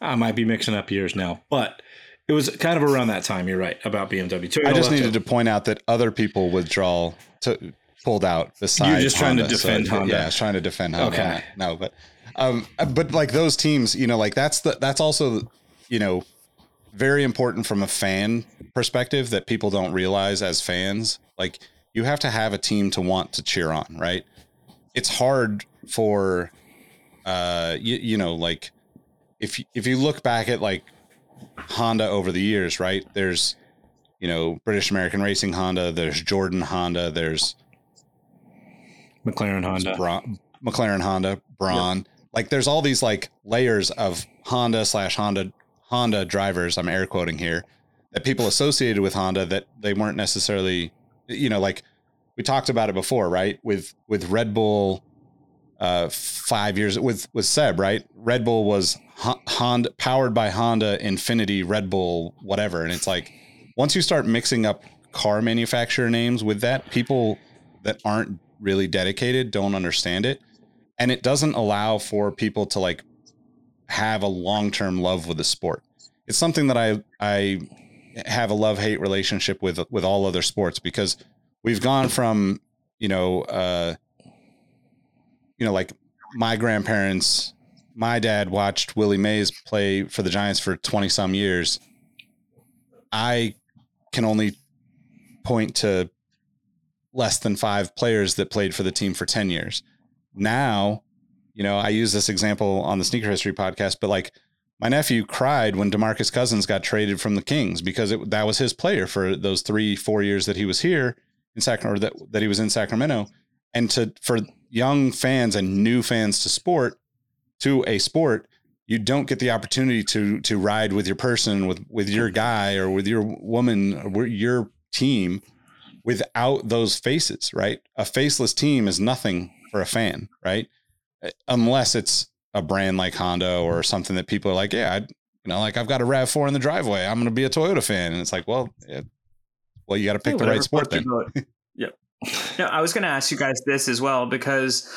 I might be mixing up years now, but it was kind of around that time. You're right about BMW. Toyota I just needed it- to point out that other people withdrawal to, pulled out besides you're just trying to Honda, defend Honda. Yeah, I was trying to defend Honda. Okay. No, but um, but like those teams, you know, like that's the that's also you know very important from a fan perspective that people don't realize as fans. Like you have to have a team to want to cheer on, right? It's hard for uh you, you know like if if you look back at like Honda over the years, right? There's you know British American Racing Honda, there's Jordan Honda, there's McLaren Honda. McLaren Honda, Brawn. Like there's all these like layers of Honda slash Honda Honda drivers. I'm air quoting here that people associated with Honda that they weren't necessarily, you know, like we talked about it before, right? With with Red Bull, uh, five years with with Seb, right? Red Bull was Honda powered by Honda, Infiniti, Red Bull, whatever, and it's like once you start mixing up car manufacturer names with that, people that aren't really dedicated don't understand it. And it doesn't allow for people to like have a long-term love with the sport. It's something that i i have a love-hate relationship with with all other sports because we've gone from you know uh you know like my grandparents my dad watched willie mays play for the giants for 20 some years i can only point to less than five players that played for the team for 10 years. Now, you know, I use this example on the Sneaker History podcast, but like my nephew cried when DeMarcus Cousins got traded from the Kings because it, that was his player for those three, four years that he was here in Sacramento, that, that he was in Sacramento. And to, for young fans and new fans to sport, to a sport, you don't get the opportunity to to ride with your person with with your guy or with your woman or your team without those faces right? A faceless team is nothing for a fan right? Uh, unless it's a brand like honda or something that people are like yeah I, you know like i've got a rav4 in the driveway. I'm going to be a toyota fan. And it's like well yeah, well you got to pick the right sport then. yeah no, I was going to ask you guys this as well because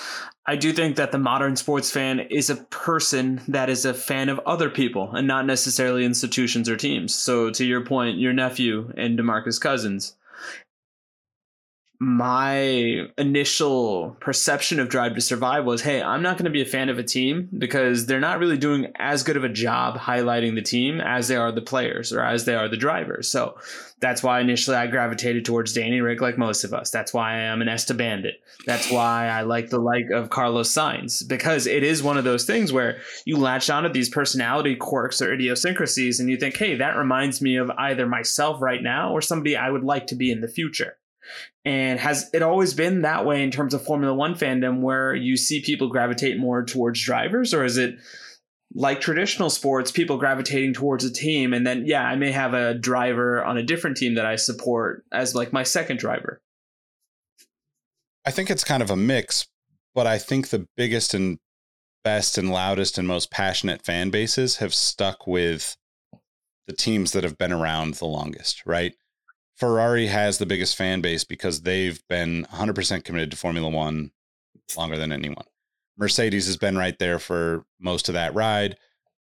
I do think that the modern sports fan is a person that is a fan of other people and not necessarily institutions or teams. So, to your point, your nephew and Demarcus Cousins, my initial perception of Drive to Survive was hey, I'm not going to be a fan of a team because they're not really doing as good of a job highlighting the team as they are the players or as they are the drivers. So that's why initially I gravitated towards Danny Rick like most of us. That's why I am an Esta Bandit. That's why I like the like of Carlos Sainz because it is one of those things where you latch onto these personality quirks or idiosyncrasies and you think, hey, that reminds me of either myself right now or somebody I would like to be in the future. And has it always been that way in terms of Formula One fandom where you see people gravitate more towards drivers, or is it like traditional sports, people gravitating towards a team? And then, yeah, I may have a driver on a different team that I support as like my second driver. I think it's kind of a mix, but I think the biggest and best and loudest and most passionate fan bases have stuck with the teams that have been around the longest, right? Ferrari has the biggest fan base because they've been 100% committed to Formula One longer than anyone. Mercedes has been right there for most of that ride,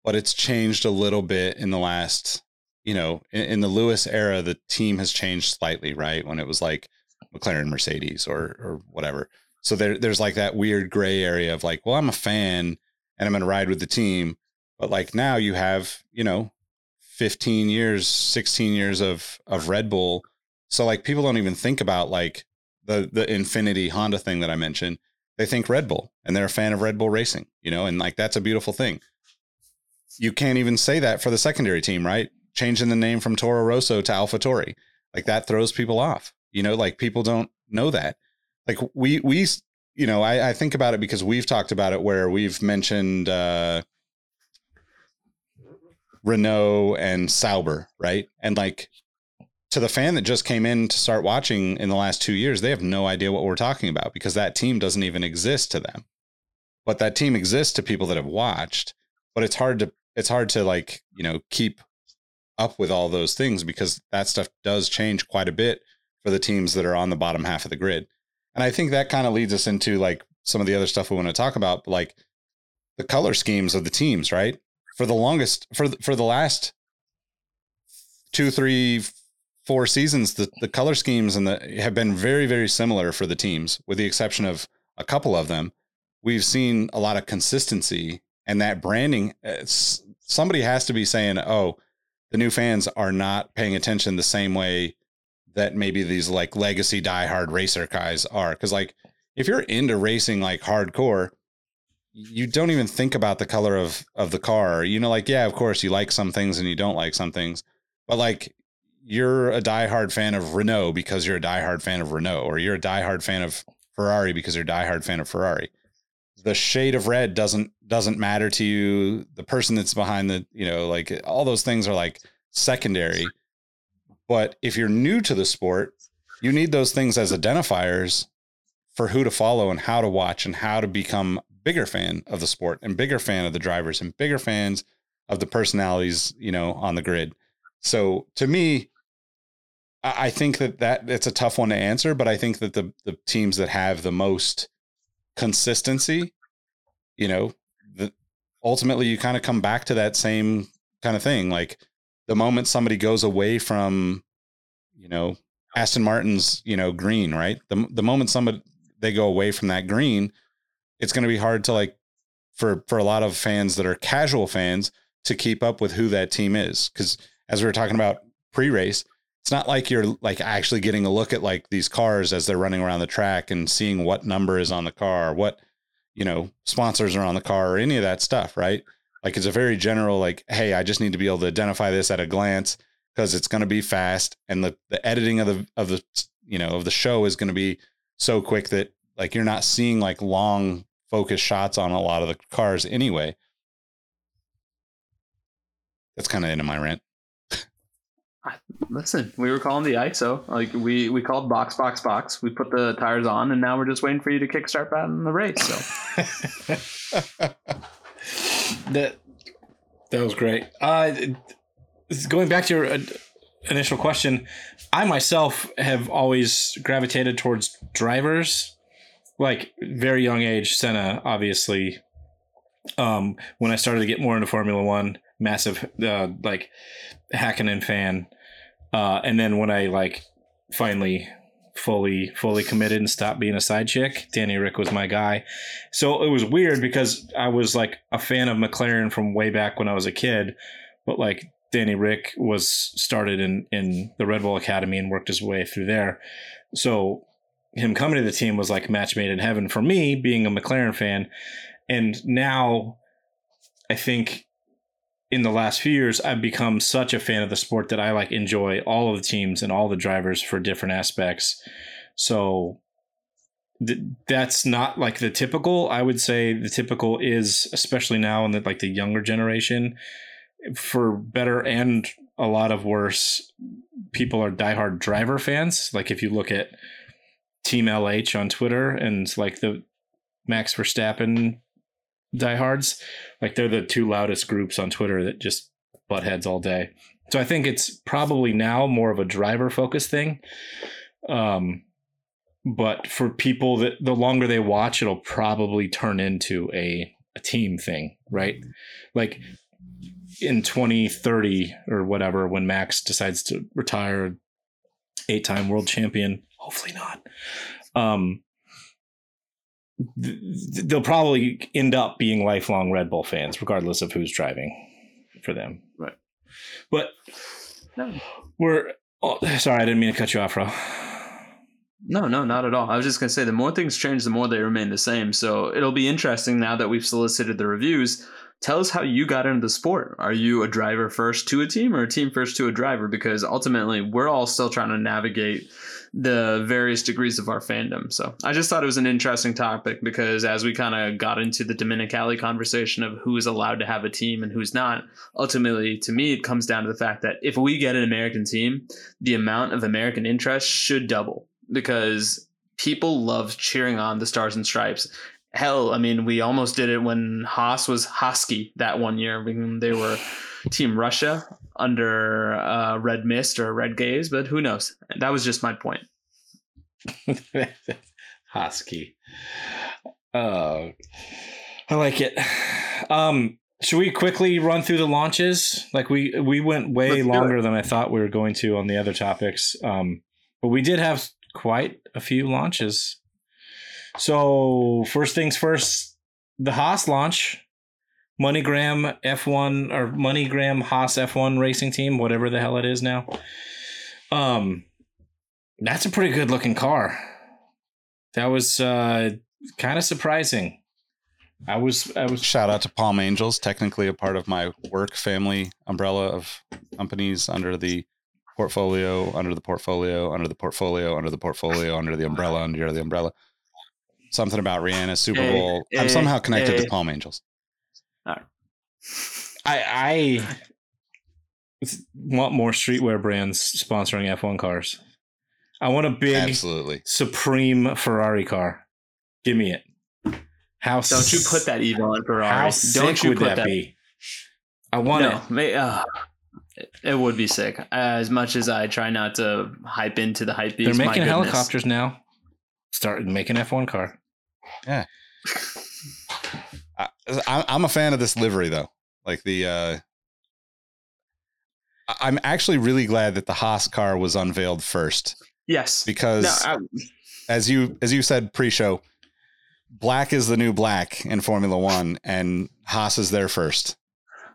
but it's changed a little bit in the last, you know, in, in the Lewis era, the team has changed slightly, right? When it was like McLaren Mercedes or or whatever. So there there's like that weird gray area of like, well, I'm a fan and I'm gonna ride with the team. But like now you have, you know, 15 years, 16 years of of Red Bull. So like people don't even think about like the the Infiniti Honda thing that I mentioned. They think Red Bull and they're a fan of Red Bull racing, you know, and like that's a beautiful thing. You can't even say that for the secondary team, right? Changing the name from Toro Rosso to AlphaTauri. Like that throws people off. You know, like people don't know that. Like we we you know, I, I think about it because we've talked about it where we've mentioned uh Renault and Sauber, right? And like to the fan that just came in to start watching in the last two years, they have no idea what we're talking about because that team doesn't even exist to them. But that team exists to people that have watched. But it's hard to it's hard to like, you know, keep up with all those things because that stuff does change quite a bit for the teams that are on the bottom half of the grid. And I think that kind of leads us into like some of the other stuff we want to talk about, like the color schemes of the teams, right? for the longest for the, for the last two, three, four seasons, the, the color schemes and the have been very, very similar for the teams, with the exception of a couple of them. We've seen a lot of consistency and that branding. Uh, somebody has to be saying, "Oh, the new fans are not paying attention the same way that maybe these like legacy diehard racer guys are." Because like if you're into racing like hardcore, you don't even think about the color of of the car. You know, like yeah, of course you like some things and you don't like some things, but like you're a diehard fan of Renault because you're a diehard fan of Renault, or you're a diehard fan of Ferrari because you're a diehard fan of Ferrari. The shade of red doesn't doesn't matter to you. The person that's behind the, you know, like all those things are like secondary. But if you're new to the sport, you need those things as identifiers for who to follow and how to watch and how to become bigger fan of the sport and bigger fan of the drivers and bigger fans of the personalities, you know, on the grid. So to me, I think that that it's a tough one to answer, but I think that the the teams that have the most consistency, you know, the, ultimately you kind of come back to that same kind of thing. Like the moment somebody goes away from, you know, Aston Martin's, you know, green, right? The the moment somebody they go away from that green, it's going to be hard to like for for a lot of fans that are casual fans to keep up with who that team is because as we were talking about pre-race it's not like you're like actually getting a look at like these cars as they're running around the track and seeing what number is on the car what you know sponsors are on the car or any of that stuff right like it's a very general like hey i just need to be able to identify this at a glance because it's going to be fast and the the editing of the of the you know of the show is going to be so quick that like you're not seeing like long focus shots on a lot of the cars anyway. That's kind of into my rant. Listen, we were calling the ISO. Like we we called box box box. We put the tires on, and now we're just waiting for you to kickstart that in the race. So that that was great. Uh, going back to your uh, initial question, I myself have always gravitated towards drivers. Like very young age, Senna obviously. Um, when I started to get more into Formula One, massive uh, like Hakkinen fan, uh, and then when I like finally fully fully committed and stopped being a side chick. Danny Rick was my guy. So it was weird because I was like a fan of McLaren from way back when I was a kid, but like Danny Rick was started in in the Red Bull Academy and worked his way through there. So him coming to the team was like match made in heaven for me being a McLaren fan. And now I think in the last few years I've become such a fan of the sport that I like enjoy all of the teams and all the drivers for different aspects. So th- that's not like the typical. I would say the typical is especially now in the like the younger generation for better and a lot of worse people are diehard driver fans. Like if you look at Team LH on Twitter and like the Max Verstappen diehards. Like they're the two loudest groups on Twitter that just butt heads all day. So I think it's probably now more of a driver focused thing. Um, but for people that the longer they watch, it'll probably turn into a, a team thing, right? Like in 2030 or whatever, when Max decides to retire, eight time world champion, hopefully not. Um, they'll probably end up being lifelong Red Bull fans, regardless of who's driving for them. Right. But no. we're oh, sorry, I didn't mean to cut you off, Ro. No, no, not at all. I was just gonna say the more things change, the more they remain the same. So it'll be interesting now that we've solicited the reviews. Tell us how you got into the sport. Are you a driver first to a team or a team first to a driver? Because ultimately, we're all still trying to navigate the various degrees of our fandom. So I just thought it was an interesting topic because as we kind of got into the Domenicali conversation of who is allowed to have a team and who's not, ultimately to me it comes down to the fact that if we get an American team, the amount of American interest should double because people love cheering on the stars and stripes. Hell, I mean, we almost did it when Haas was Hosky that one year. When they were Team Russia under uh, Red Mist or Red Gaze, but who knows? That was just my point. Husky. Oh, I like it. Um, should we quickly run through the launches? Like we we went way longer than I thought we were going to on the other topics. Um, but we did have quite a few launches. So first things first, the Haas launch MoneyGram F1 or MoneyGram Haas F1 racing team, whatever the hell it is now. Um, that's a pretty good looking car. That was uh, kind of surprising. I was I was shout out to Palm Angels, technically a part of my work family umbrella of companies under the portfolio, under the portfolio, under the portfolio, under the portfolio, under the umbrella, under the umbrella. Something about Rihanna Super Bowl. Hey, I'm somehow connected hey. to Palm Angels. I I want more streetwear brands sponsoring F1 cars. I want a big, absolutely supreme Ferrari car. Give me it. How don't you put that evil on Ferrari? How don't you would put that, that be? I want no, it. May, uh, it would be sick. As much as I try not to hype into the hype beast, they're making helicopters now. Start making F1 car. Yeah. I, I'm a fan of this livery though. Like the, uh, I'm actually really glad that the Haas car was unveiled first. Yes, because no, as you as you said pre-show, black is the new black in Formula One, and Haas is there first.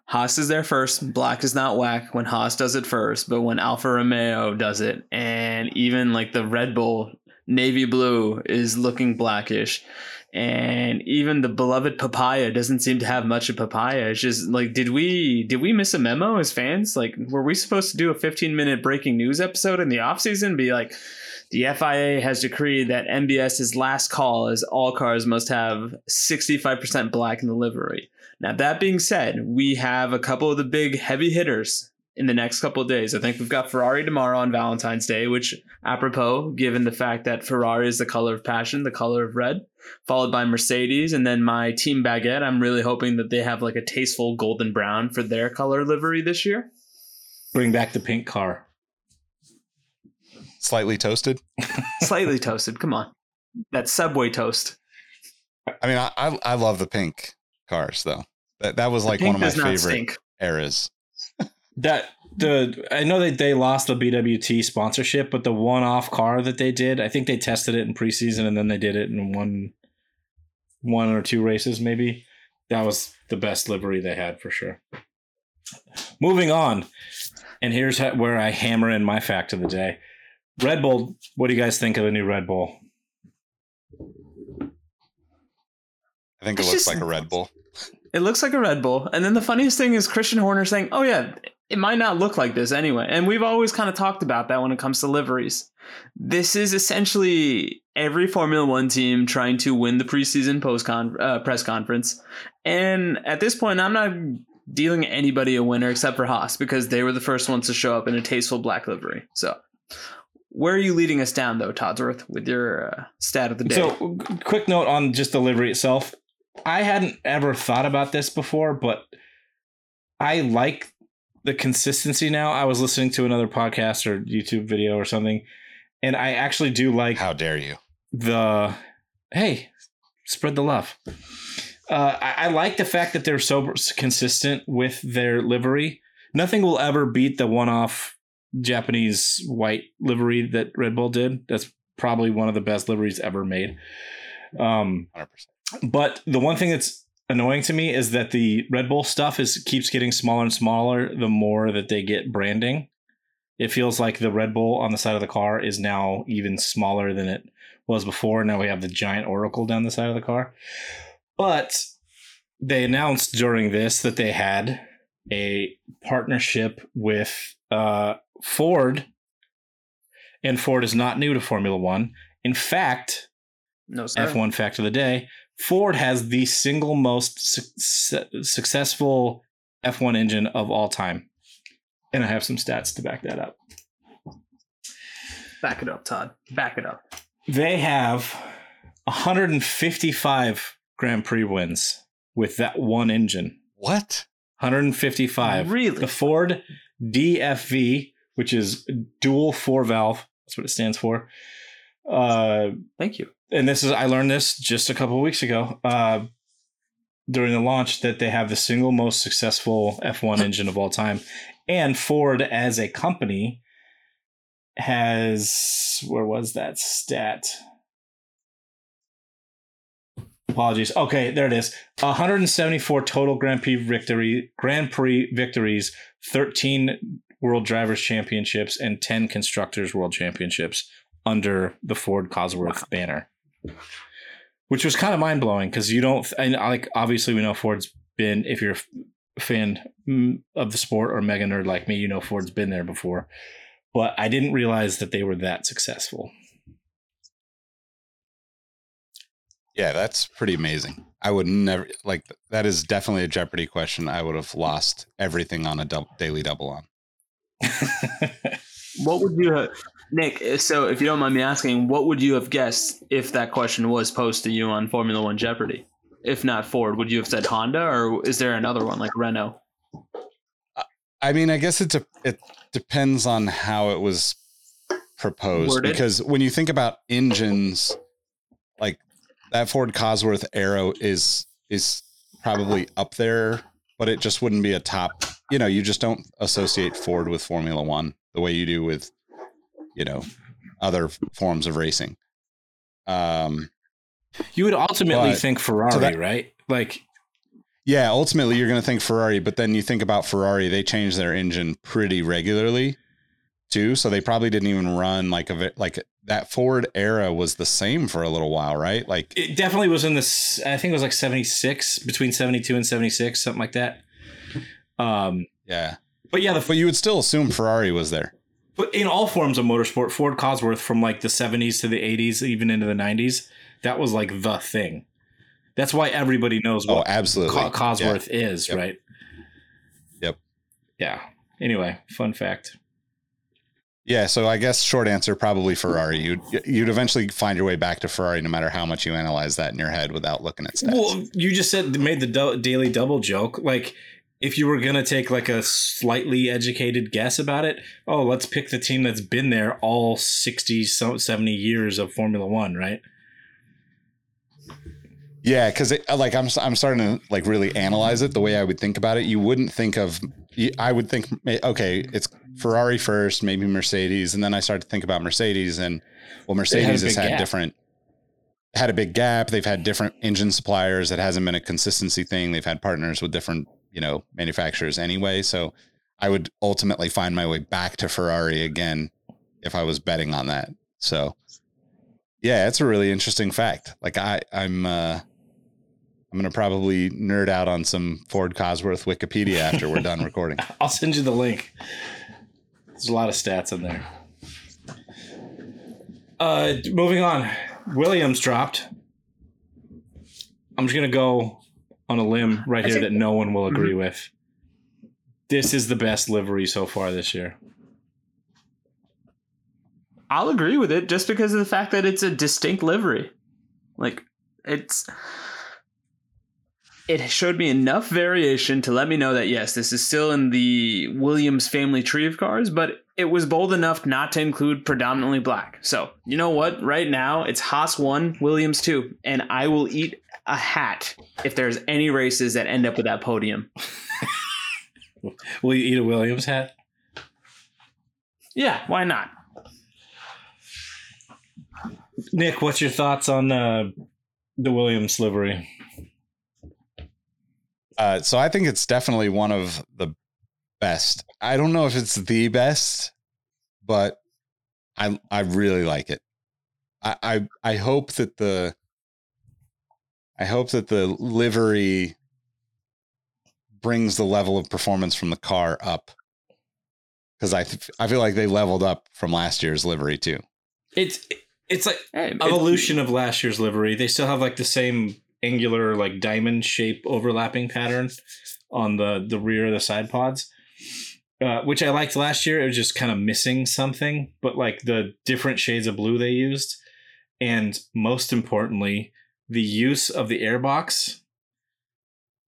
Haas is there first. Black is not whack when Haas does it first, but when Alfa Romeo does it, and even like the Red Bull navy blue is looking blackish and even the beloved papaya doesn't seem to have much of papaya it's just like did we did we miss a memo as fans like were we supposed to do a 15 minute breaking news episode in the off season be like The FIA has decreed that MBS's last call is all cars must have 65% black in the livery. Now, that being said, we have a couple of the big heavy hitters in the next couple of days. I think we've got Ferrari tomorrow on Valentine's Day, which, apropos, given the fact that Ferrari is the color of passion, the color of red, followed by Mercedes, and then my team baguette. I'm really hoping that they have like a tasteful golden brown for their color livery this year. Bring back the pink car. Slightly toasted. Slightly toasted. Come on. That Subway toast. I mean, I I, I love the pink cars though. That that was like one of my favorite stink. eras. That the I know that they lost the BWT sponsorship, but the one-off car that they did, I think they tested it in preseason and then they did it in one one or two races maybe. That was the best livery they had for sure. Moving on, and here's how, where I hammer in my fact of the day. Red Bull, what do you guys think of the new Red Bull? I think it It's looks just- like a Red Bull. It looks like a Red Bull. And then the funniest thing is Christian Horner saying, oh, yeah, it might not look like this anyway. And we've always kind of talked about that when it comes to liveries. This is essentially every Formula One team trying to win the preseason post con- uh, press conference. And at this point, I'm not dealing anybody a winner except for Haas because they were the first ones to show up in a tasteful black livery. So, where are you leading us down, though, Todsworth, with your uh, stat of the day? So, quick note on just the livery itself. I hadn't ever thought about this before, but I like the consistency now. I was listening to another podcast or YouTube video or something, and I actually do like How dare you? the hey, spread the love. Uh, I, I like the fact that they're so consistent with their livery. Nothing will ever beat the one-off Japanese white livery that Red Bull did. That's probably one of the best liveries ever made. Um, Hundred percent. but the one thing that's annoying to me is that the Red Bull stuff is keeps getting smaller and smaller the more that they get branding. It feels like the Red Bull on the side of the car is now even smaller than it was before. Now we have the giant oracle down the side of the car. But they announced during this that they had a partnership with uh, Ford, and Ford is not new to Formula One. In fact, no, sir. F1 fact of the day Ford has the single most su- successful F1 engine of all time. And I have some stats to back that up. Back it up, Todd. Back it up. They have 155 Grand Prix wins with that one engine. What? 155. Really? The Ford DFV, which is dual four valve, that's what it stands for. Uh, Thank you. and this is I learned this just a couple of weeks ago uh, during the launch that they have the single most successful F1 engine of all time, and Ford as a company has where was that stat? Apologies. Okay, there it is. 174 total Grand Prix victory Grand Prix victories, 13 World Drivers Championships, and 10 Constructors World Championships under the Ford Cosworth banner, which was kind of mind blowing because you don't and like obviously we know Ford's been if you're a fan mm, of the sport or mega nerd like me, you know Ford's been there before, but I didn't realize that they were that successful. Yeah, that's pretty amazing. I would never like that is definitely a Jeopardy question. I would have lost everything on a dou- daily double on. What would you have, Nick? So, if you don't mind me asking, what would you have guessed if that question was posed to you on Formula One Jeopardy? If not Ford, would you have said Honda, or is there another one like Renault? I mean, I guess it de- it depends on how it was proposed Worded? because when you think about engines, like that Ford Cosworth Arrow is is probably up there, but it just wouldn't be a top. You know, you just don't associate Ford with Formula One the way you do with, you know, other forms of racing. Um, you would ultimately But- think Ferrari, so that- right? Like Yeah, ultimately you're going to think Ferrari, but then you think about Ferrari, they change their engine pretty regularly too, so they probably didn't even run like a like that Ford era was the same for a little while, right? Like it definitely was in this I think it was like 76 between 72 and 76 something like that. Um yeah. but yeah, the But you would still assume Ferrari was there. But in all forms of motorsport, Ford Cosworth from like the 70s to the 80s, even into the 90s, that was like the thing. That's why everybody knows Oh, absolutely. Co- Cosworth is, Yep. right? Yep. Yeah. Anyway, fun fact. Yeah, so I guess short answer probably Ferrari. You'd you'd eventually find your way back to Ferrari no matter how much you analyze that in your head without looking at stats. Well, you just said made the do- daily double joke. Like, if you were gonna take like a slightly educated guess about it, oh, let's pick the team that's been there all 60, 70 years of Formula One, right? Yeah, because uh, like I'm I'm starting to like really analyze it the way I would think about it. You wouldn't think of I would think okay, it's Ferrari first, maybe Mercedes, and then I start to think about Mercedes and well, Mercedes has had gap. different had a big gap. They've had different engine suppliers. It hasn't been a consistency thing. They've had partners with different you know manufacturers anyway. So I would ultimately find my way back to Ferrari again if I was betting on that. So yeah, it's a really interesting fact. Like I I'm uh I'm gonna probably nerd out on some Ford Cosworth Wikipedia after we're done recording. I'll send you the link. There's a lot of stats in there. Uh, moving on. Williams dropped. I'm just gonna go on a limb right here that no one will agree mm-hmm. with. This is the best livery so far this year. I'll agree with it just because of the fact that it's a distinct livery. Like it's it showed me enough variation to let me know that yes, this is still in the Williams family tree of cars, but it was bold enough not to include predominantly black. So, you know what? Right now, it's Haas 1, Williams 2, and I will eat a hat if there's any races that end up with that podium. Will you eat a Williams hat? Yeah, why not? Nick, what's your thoughts on uh, the Williams livery? Uh, so I think it's definitely one of the best. I don't know if it's the best, but I I really like it. I I, I hope that the I hope that the livery brings the level of performance from the car up because I th- I feel like they leveled up from last year's livery too. It's it's like Hey, it- evolution of last year's livery. They still have like the same angular, like diamond shape overlapping pattern on the the rear of the side pods, uh, which I liked last year. It was just kind of missing something, but like the different shades of blue they used, and most importantly, the use of the airbox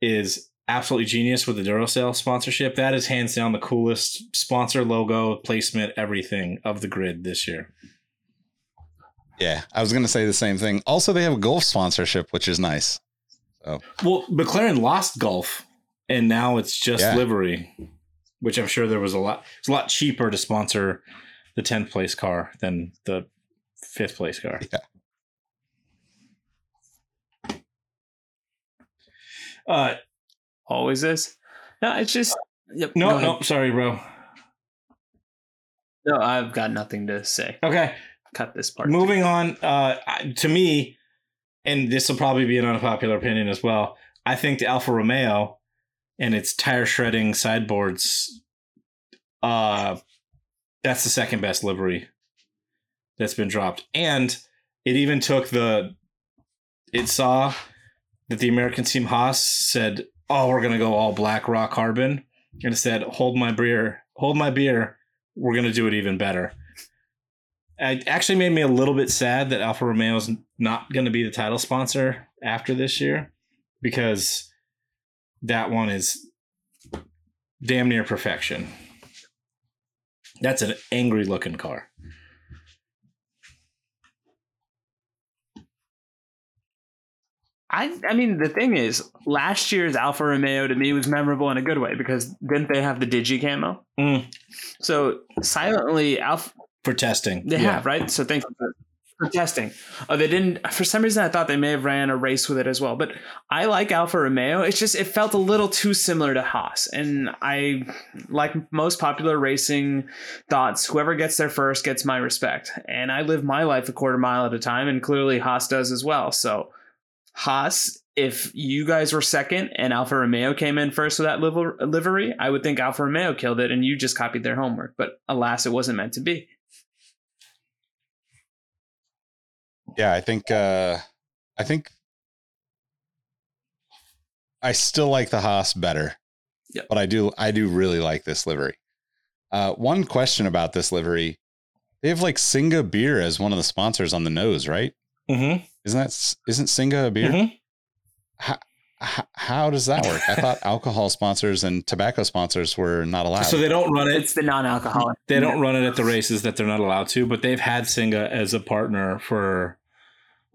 is absolutely genius with the Duracell sponsorship. That is hands down the coolest sponsor logo, placement, everything of the grid this year. Yeah, I was going to say the same thing. Also, they have a golf sponsorship, which is nice. Well, McLaren lost golf, and now it's just Yeah. livery, which I'm sure there was a lot. It's a lot cheaper to sponsor the tenth place car than the fifth place car. Yeah. Uh, always is. No, it's just yep, no, no, sorry, bro. No, I've got nothing to say. Okay, Cut this part. moving on. Uh, to me, and this will probably be an unpopular opinion as well. I think the Alfa Romeo and its tire shredding sideboards, uh, that's the second best livery that's been dropped, and it even took the. It saw that the American team Haas said, "Oh, we're gonna go all black raw carbon," and it said, "Hold my beer, hold my beer. We're gonna do it even better." It actually made me a little bit sad that Alfa Romeo is not to be the title sponsor after this year because that one is damn near perfection. That's an angry looking car. I I mean the thing is, last year's Alfa Romeo to me was memorable in a good way because didn't they have the digi camo? Mm. So silently, Alfa For testing. they have right. So thanks for, for testing. Oh, they didn't. For some reason, I thought they may have ran a race with it as well. But I like Alfa Romeo. It's just it felt a little too similar to Haas, and I like most popular racing thoughts. Whoever gets there first gets my respect, and I live my life a quarter mile at a time, and clearly Haas does as well. So. Haas, if you guys were second and Alfa Romeo came in first with that livery, I would think Alfa Romeo killed it and you just copied their homework. But alas, it wasn't meant to be. Yeah, I think uh I think I still like the Haas better. But I do I do really like this livery. Uh one question about this livery. They have like Singha beer as one of the sponsors on the nose, right? Mm-hmm. Isn't that s- isn't Singha a beer? Mhm. H- how does that work? I thought alcohol sponsors and tobacco sponsors were not allowed. So they don't run it. It's the non-alcoholic. They don't run it at the races that they're not allowed to, but they've had Singha as a partner for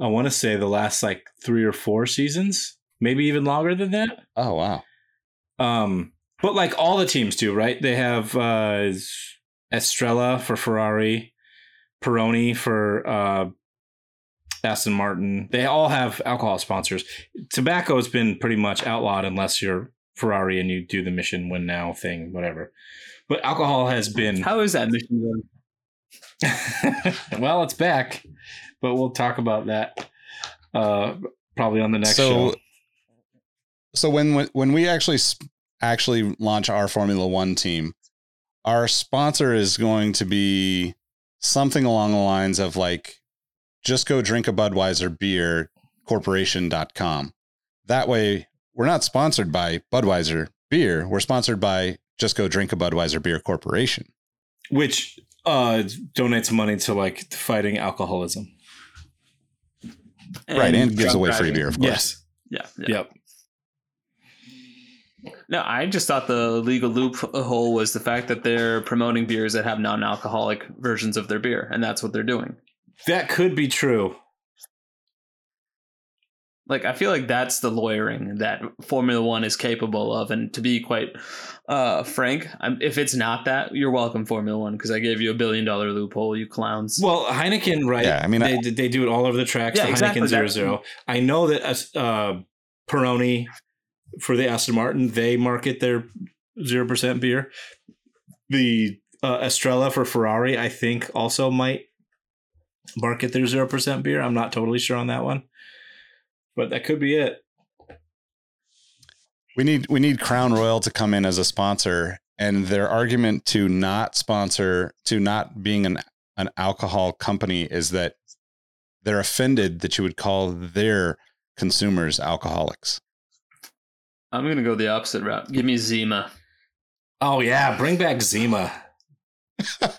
I want to say the last like three or four seasons, maybe even longer than that. oh wow. Um, but like all the teams do, right? They have uh, Estrella for Ferrari, Peroni for uh, Aston Martin. They all have alcohol sponsors. Tobacco has been pretty much outlawed unless you're Ferrari and you do the mission win now thing, whatever. But alcohol has been How is that mission going? well, it's back, but we'll talk about that uh, probably on the next so show. so when when we actually actually launch our Formula One team, our sponsor is going to be something along the lines of like just go drink a Budweiser beer corporation.com. That way we're not sponsored by Budweiser beer. We're sponsored by just go drink a Budweiser beer corporation. Which uh, donates money to like fighting alcoholism. right. And gives drunk away free beer, of course. Yes. Yeah, yeah. Yep. No, I just thought the legal loophole was the fact that they're promoting beers that have non-alcoholic versions of their beer, and that's what they're doing. That could be true. Like I feel like that's the lawyering that Formula One is capable of, and to be quite uh, frank, I'm, if it's not that, you're welcome, Formula One, because I gave you a billion dollar loophole, you clowns. Well, Heineken, right? Yeah, I mean, they, I- they do it all over the tracks. Yeah, the exactly. Heineken 0-0 I know that uh, uh, Peroni for the Aston Martin, they market their zero percent beer. The uh, Estrella for Ferrari, I think, also might market their zero percent beer. I'm not totally sure on that one, but that could be it. We need we need Crown Royal to come in as a sponsor, and their argument to not sponsor to not being an an alcohol company is that they're offended that you would call their consumers alcoholics. I'm gonna go the opposite route. Give me Zima. Oh yeah, bring back Zima.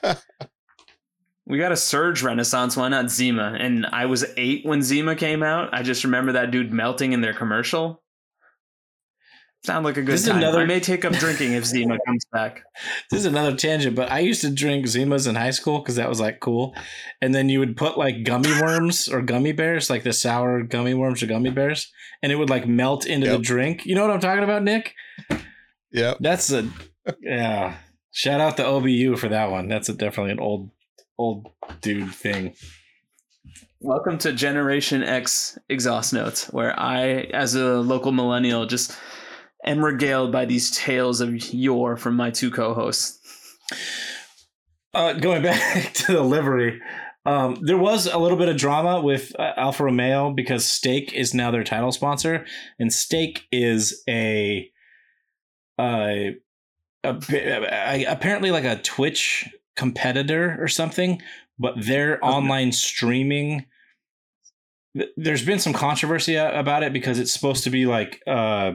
We got a Surge Renaissance. Why not Zima? And I was eight when Zima came out. I just remember that dude melting in their commercial. Sound like a good This is another- I may take up drinking if Zima comes back. This is another tangent, but I used to drink Zimas in high school because that was like cool. And then you would put like gummy worms or gummy bears, like the sour gummy worms or gummy bears, and it would like melt into the drink. You know what I'm talking about, Nick? Yeah. That's a yeah. Shout out to OBU for that one. That's a, definitely an old old dude thing. Welcome to Generation X exhaust notes, where I, as a local millennial, just am regaled by these tales of yore from my two co-hosts. Uh, going back to the livery, um, there was a little bit of drama with uh, Alfa Romeo because Stake is now their title sponsor, and Stake is a, uh, a, a apparently like a Twitch competitor or something, but their online streaming. There's been some controversy about it because it's supposed to be like uh,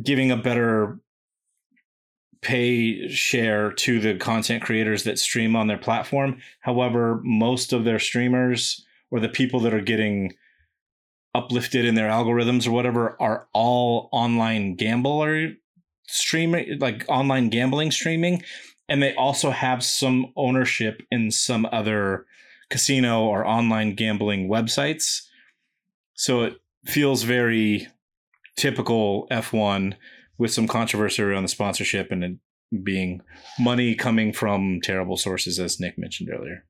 giving a better pay share to the content creators that stream on their platform. However, most of their streamers or the people that are getting uplifted in their algorithms or whatever are all online gambler streaming like online gambling streaming and they also have some ownership in some other casino or online gambling websites so it feels very typical F1 with some controversy around the sponsorship and it being money coming from terrible sources, as Nick mentioned earlier.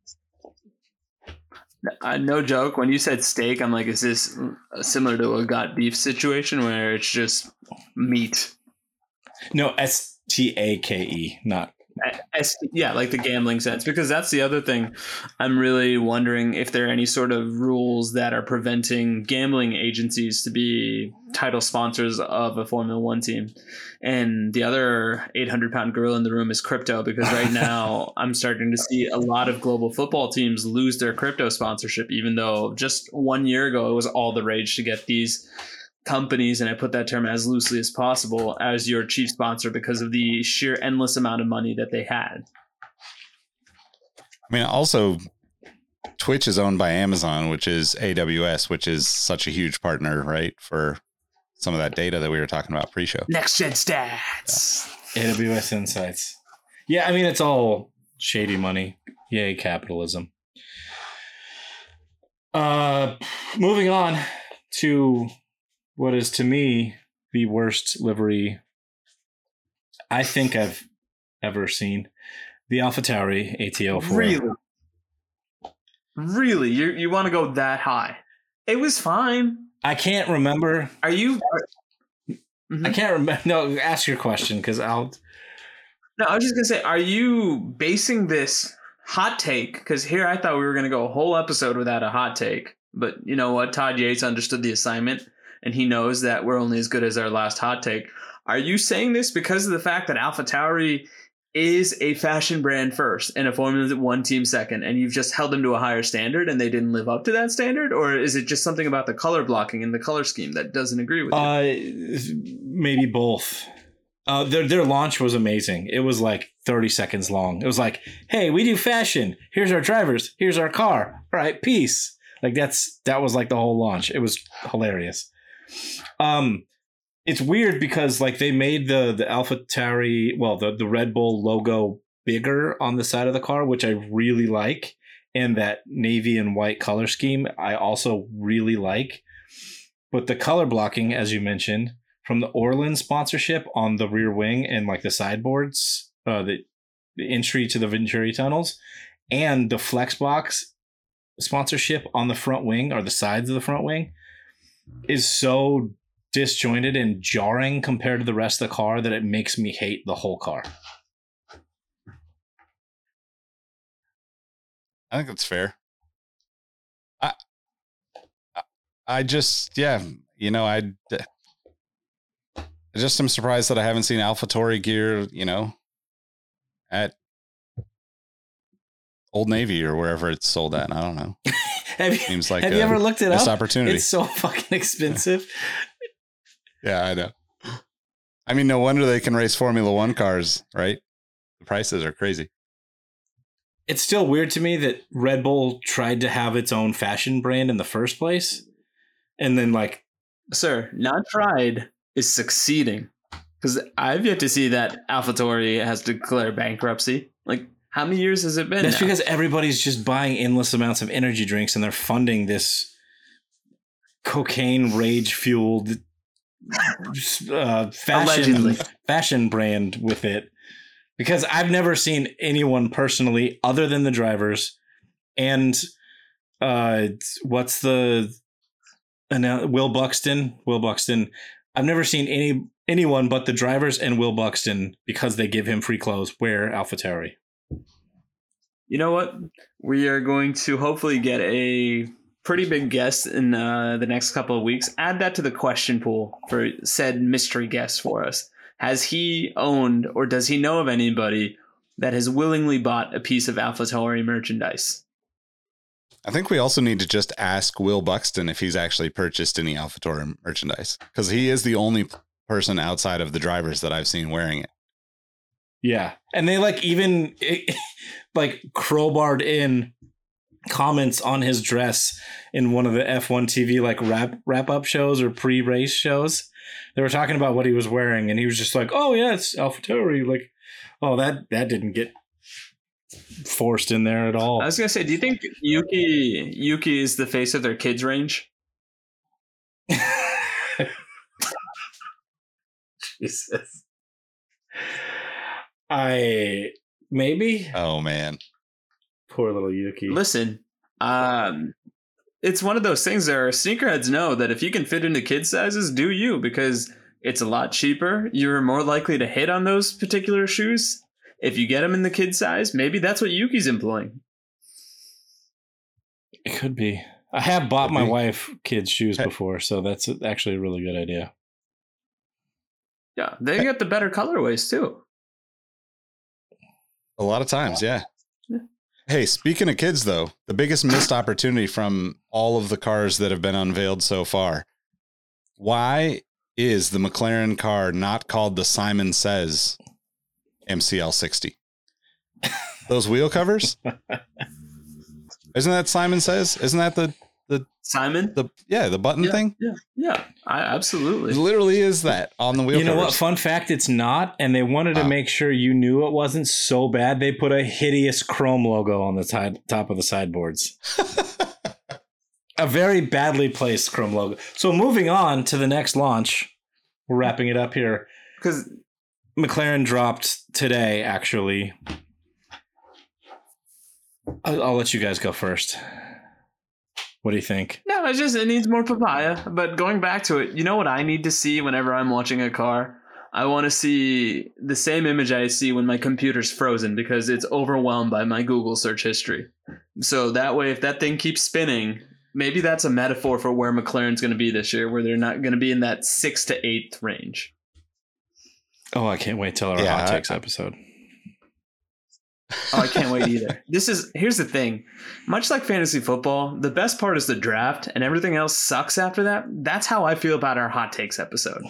Uh, no joke. When you said steak, I'm like, is this similar to a got beef situation where it's just meat? No, S T A K E, not yeah, like the gambling sense, because that's the other thing. I'm really wondering if there are any sort of rules that are preventing gambling agencies to be title sponsors of a Formula One team. And the other 800 pound gorilla in the room is crypto, because right now I'm starting to see a lot of global football teams lose their crypto sponsorship, even though just one year ago it was all the rage to get these companies, and I put that term as loosely as possible, as your chief sponsor because of the sheer endless amount of money that they had. I mean, also, Twitch is owned by Amazon, which is AWS, which is such a huge partner, right? For some of that data that we were talking about pre-show. Next gen stats. AWS Insights. Yeah, I mean it's all shady money. Yay, capitalism. Uh moving on to what is to me the worst livery I think I've ever seen. The Alpha Tauri ATO 4. Really? Really? You you want to go that high? It was fine. I can't remember. Are you? Mm-hmm. I mm-hmm. can't remember. No, ask your question because I'll. No, I was just gonna say, are you basing this hot take? Because here I thought we were gonna go a whole episode without a hot take, but you know what? Todd Yates understood the assignment, and he knows that we're only as good as our last hot take. Are you saying this because of the fact that Alpha Tauri is a fashion brand first and a Formula One team second, and you've just held them to a higher standard and they didn't live up to that standard, or is it just something about the color blocking and the color scheme that doesn't agree with you? Uh, maybe both. Uh, their their launch was amazing. It was like 30 seconds long. It was like, "Hey, we do fashion. Here's our drivers. Here's our car. All right, peace." Like that's that was like the whole launch. It was hilarious. Um, it's weird because like they made the the Alpha Tauri, well, the the Red Bull logo bigger on the side of the car, which I really like, and that navy and white color scheme I also really like. But the color blocking, as you mentioned, from the Orlen sponsorship on the rear wing and like the sideboards, uh, the the entry to the Venturi tunnels, and the Flexbox sponsorship on the front wing or the sides of the front wing is so disjointed and jarring compared to the rest of the car that it makes me hate the whole car. I think that's fair. I, I just, yeah, you know, I, I just am surprised that I haven't seen AlphaTauri gear, you know, at Old Navy or wherever it's sold at. I don't know. have you, Seems like have you a ever looked it missed up? opportunity. It's so fucking expensive. Yeah, I know. I mean, no wonder they can race Formula One cars, right? The prices are crazy. it's still weird to me that Red Bull tried to have its own fashion brand in the first place. And then like Sir, not tried is succeeding. Because I've yet to see that AlphaTauri has declared bankruptcy. Like, how many years has it been? that's now? because everybody's just buying endless amounts of energy drinks and they're funding this cocaine rage fueled uh, fashion Allegedly. fashion brand with it. Because I've never seen anyone personally, other than the drivers, and uh, what's the annou- Will Buxton? Will Buxton. I've never seen any anyone but the drivers and Will Buxton because they give him free clothes wear AlphaTauri. You know what? We are going to hopefully get a pretty big guest in uh, the next couple of weeks. Add that to the question pool for said mystery guest for us. Has he owned or does he know of anybody that has willingly bought a piece of AlphaTauri merchandise? I think we also need to just ask Will Buxton if he's actually purchased any AlphaTauri merchandise because he is the only person outside of the drivers that I've seen wearing it. Yeah, and they like even like crowbarred in comments on his dress in one of the F1 TV like wrap wrap up shows or pre race shows. They were talking about what he was wearing, and he was just like, "Oh yeah, it's AlphaTauri." Like, oh that that didn't get forced in there at all. I was gonna say, do you think Yuki Yuki is the face of their kids range? Jesus. I maybe Oh man. poor little Yuki. Listen, um, it's one of those things where sneakerheads know that if you can fit into kid sizes, do you because it's a lot cheaper. You're more likely to hit on those particular shoes. if you get them in the kid size, maybe that's what Yuki's employing. It could be. I have bought my wife kids' shoes before, so that's actually a really good idea. Yeah, they get the better colorways too. A lot of times, yeah. Yeah. Hey, speaking of kids, though, the biggest missed opportunity from all of the cars that have been unveiled so far. Why is the McLaren car not called the Simon Says MCL 60? Those wheel covers? Isn't that Simon Says? Isn't that the Simon. the yeah the button yeah, thing? Yeah, yeah, I It absolutely. literally is that on the wheel you know what? Fun fact: it's not, and they wanted to Wow. make sure you knew it wasn't so bad. They put a hideous chrome logo on the side, top of the sideboards. a very badly placed chrome logo. So moving on to the next launch, we're wrapping it up here. Because McLaren dropped today, actually. I'll, I'll let you guys go first. What do you think? no, it's just it needs more papaya. But going back to it, you know what I need to see whenever I'm watching a car? I want to see the same image I see when my computer's frozen because it's overwhelmed by my Google search history. So that way, if that thing keeps spinning, maybe that's a metaphor for where McLaren's going to be this year, where they're not going to be in that six to eighth range. Oh, I can't wait till our Yeah, hot I- takes episode. Oh, I can't wait either. This is here's the thing. Much like fantasy football, the best part is the draft and everything else sucks after that. That's how I feel about our hot takes episode.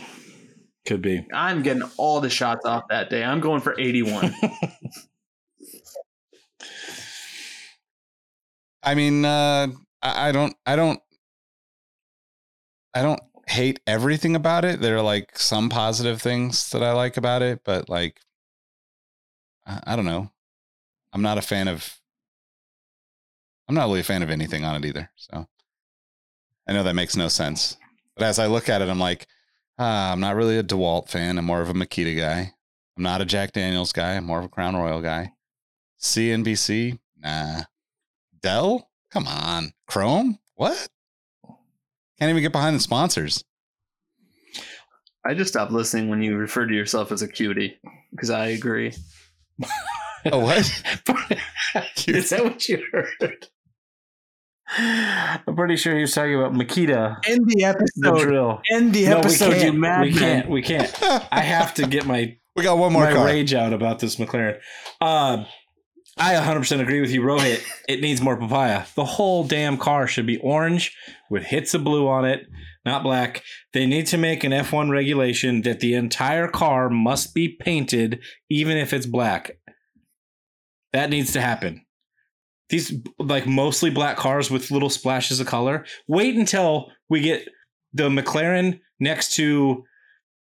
Could be. I'm getting all the shots off that day. I'm going for 81. I mean, uh, I I don't, I don't, I don't hate everything about it. There are like some positive things that I like about it, but like, I, I don't know. I'm not a fan of. I'm not really a fan of anything on it either. So, I know that makes no sense. But as I look at it, I'm like, ah, I'm not really a DeWalt fan. I'm more of a Makita guy. I'm not a Jack Daniels guy. I'm more of a Crown Royal guy. CNBC, nah. Dell? Come on. Chrome? What? Can't even get behind the sponsors. I just stopped listening when you refer to yourself as a cutie because I agree. Oh, what? Is that what you heard? I'm pretty sure he was talking about Makita, End the the episode. drill. End the No, we episode, you can't. We can't. We can't. I have to get my we got one more my car. rage out about this McLaren. Uh, I 100% agree with you, Rohit. It needs more papaya. The whole damn car should be orange with hits of blue on it, not black. They need to make an F1 regulation that the entire car must be painted, even if it's black. That needs to happen. These like mostly black cars with little splashes of color. Wait until we get the McLaren next to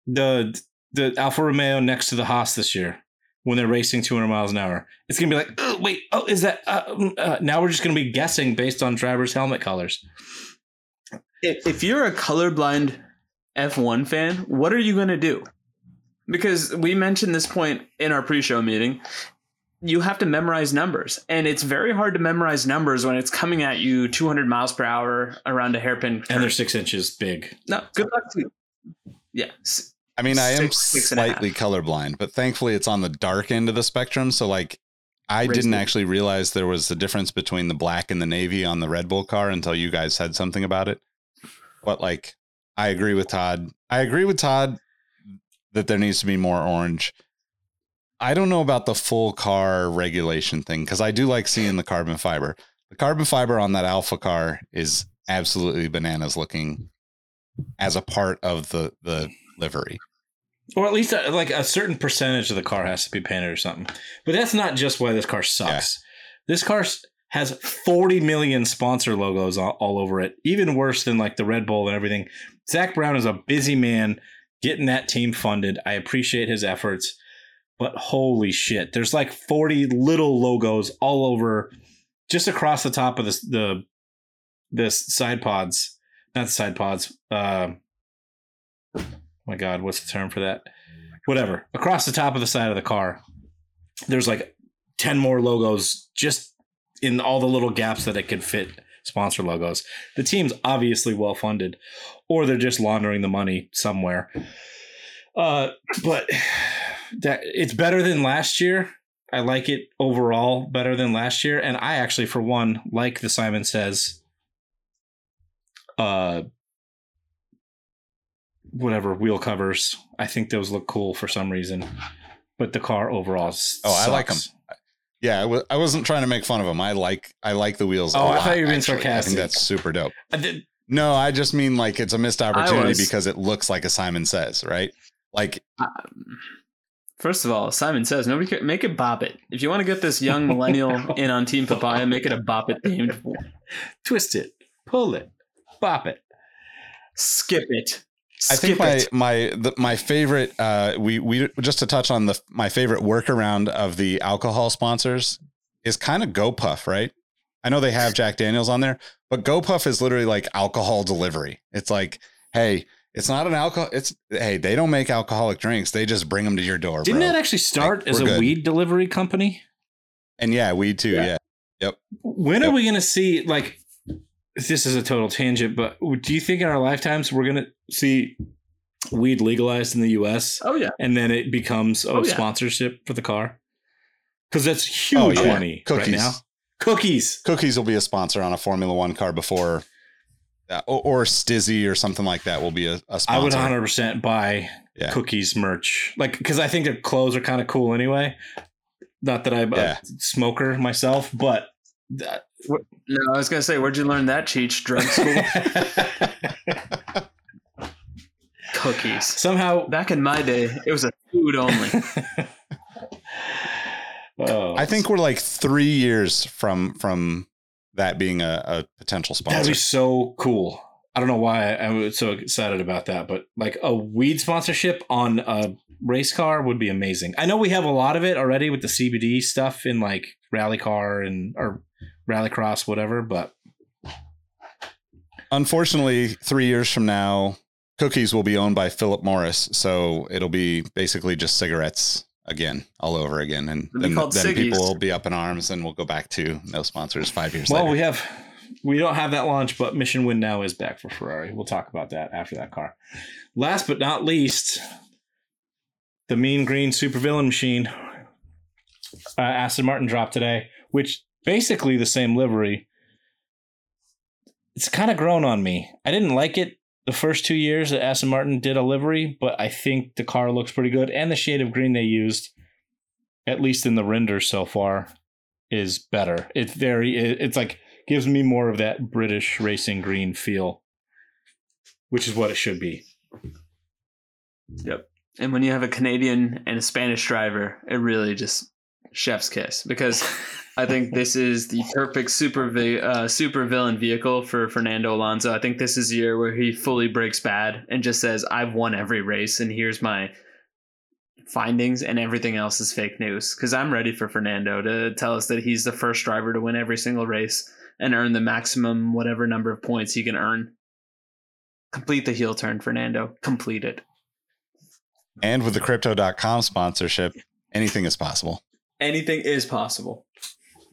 the the Alfa Romeo next to the Haas this year when they're racing 200 miles an hour. It's gonna be like, wait, oh is that? Uh, mm, uh, now we're just gonna be guessing based on drivers' helmet colors. if, if you're a colorblind F1 fan, what are you to do? Because we mentioned this point in our pre-show meeting. You have to memorize numbers, and it's very hard to memorize numbers when it's coming at you 200 miles per hour around a hairpin. And they're six inches big. no good luck to you. Yeah, s- I mean, I am Six- six and slightly colorblind, but thankfully it's on the dark end of the spectrum. So, like, I Raise didn't it. actually realize there was a difference between the black and the navy on the Red Bull car until you guys said something about it. But, like, I agree with Todd. I agree with Todd that there needs to be more orange. I don't know about the full car regulation thing because I do like seeing the carbon fiber. The carbon fiber on that Alpha car is absolutely bananas looking as a part of the the livery. Or at least uh, like a certain percentage of the car has to be painted or something. But that's not just why this car sucks. This car has 40 million sponsor logos all, all over it, even worse than like the Red Bull and everything. Zak Brown is a busy man getting that team funded. I appreciate his efforts, but holy shit, there's like 40 little logos all over, just across the top of this the the side pods, not the side pods. Uh, my God, what's the term for that? Whatever. Across the top of the side of the car, there's like 10 more logos just in all the little gaps that it could fit sponsor logos. The team's obviously well funded, or they're just laundering the money somewhere. Uh, but that it's better than last year. I like it overall better than last year, and I actually, for one, like the Simon Says, uh, whatever wheel covers. I think those look cool for some reason, but the car overall. Oh, I like them. Yeah, I w- I wasn't trying to make fun of them. I like I like the wheels. Oh, I lot, thought you were being actually. I sarcastic. think that's super dope. I did- No, I just mean like it's a missed opportunity was- because it looks like a Simon Says, right? Like Um, First of all, Simon says nobody can make it bop it. If you want to get this young millennial in on Team Papaya, make it a bop it themed. twist it, pull it, bop it. Skip it. I think Skip my it. my the, my favorite uh we we just to touch on the my favorite workaround of the alcohol sponsors is kind of GoPuff, right? I know they have Jack Daniels on there, but GoPuff is literally like alcohol delivery. It's like, hey, it's not an alcohol. It's hey, they don't make alcoholic drinks. They just bring them to your door, Didn't bro. that actually start Like, as a good. weed delivery company? and yeah, weed too. Yeah. Yeah. When are we going to see like? This is a total tangent, but do you think in our lifetimes we're going to see weed legalized in the U.S. Oh yeah. and then it becomes oh, Oh, yeah. sponsorship for the car? Because that's Oh, huge yeah. money Cookies. right now. Cookies. Cookies will be a sponsor on a Formula One car before, uh, or, or Stizzy or something like that will be a, a sponsor. I would 100 percent buy Yeah. cookies merch, like because I think their clothes are kind of cool anyway. Not that I'm Yeah. a smoker myself, but that- No, I was gonna say, where'd you learn that cheech? Drug school cookies. somehow Back in my day, it was a food only. oh, I think we're like three years from from that being a, a potential sponsor. that'd be so cool. I don't know why I was so excited about that, but like a weed sponsorship on a race car would be amazing. I know we have a lot of it already with the CBD stuff in like rally car and or rallycross, whatever. But Unfortunately, three years from now, cookies will be owned by Philip Morris, so it'll be basically just cigarettes again, all over again, and then, then people will be up in arms, and we'll go back to no sponsors five years well, later. we have we don't have that launch, but Mission Win now is back for Ferrari. We'll talk about that after that car. Last but not least, the Mean Green Supervillain machine. Uh, Aston Martin dropped today, which basically the same livery. It's kind of grown on me. I didn't like it the first two years that Aston Martin did a livery, but I think the car looks pretty good, and the shade of green they used, at least in the render so far, is better. It's very. It's like gives me more of that British racing green feel, which is what it should be. Yep. And when you have a Canadian and a Spanish driver, it really just chef's kiss because I think this is the perfect super vi- uh, super villain vehicle for Fernando Alonso. I think this is the year where he fully breaks bad and just says, "I've won every race, and here's my findings, and everything else is fake news." Because I'm ready for Fernando to tell us that he's the first driver to win every single race and earn the maximum whatever number of points he can earn. Complete the heel turn, Fernando. Complete it. and with the Crypto.com sponsorship, anything is possible. anything is possible.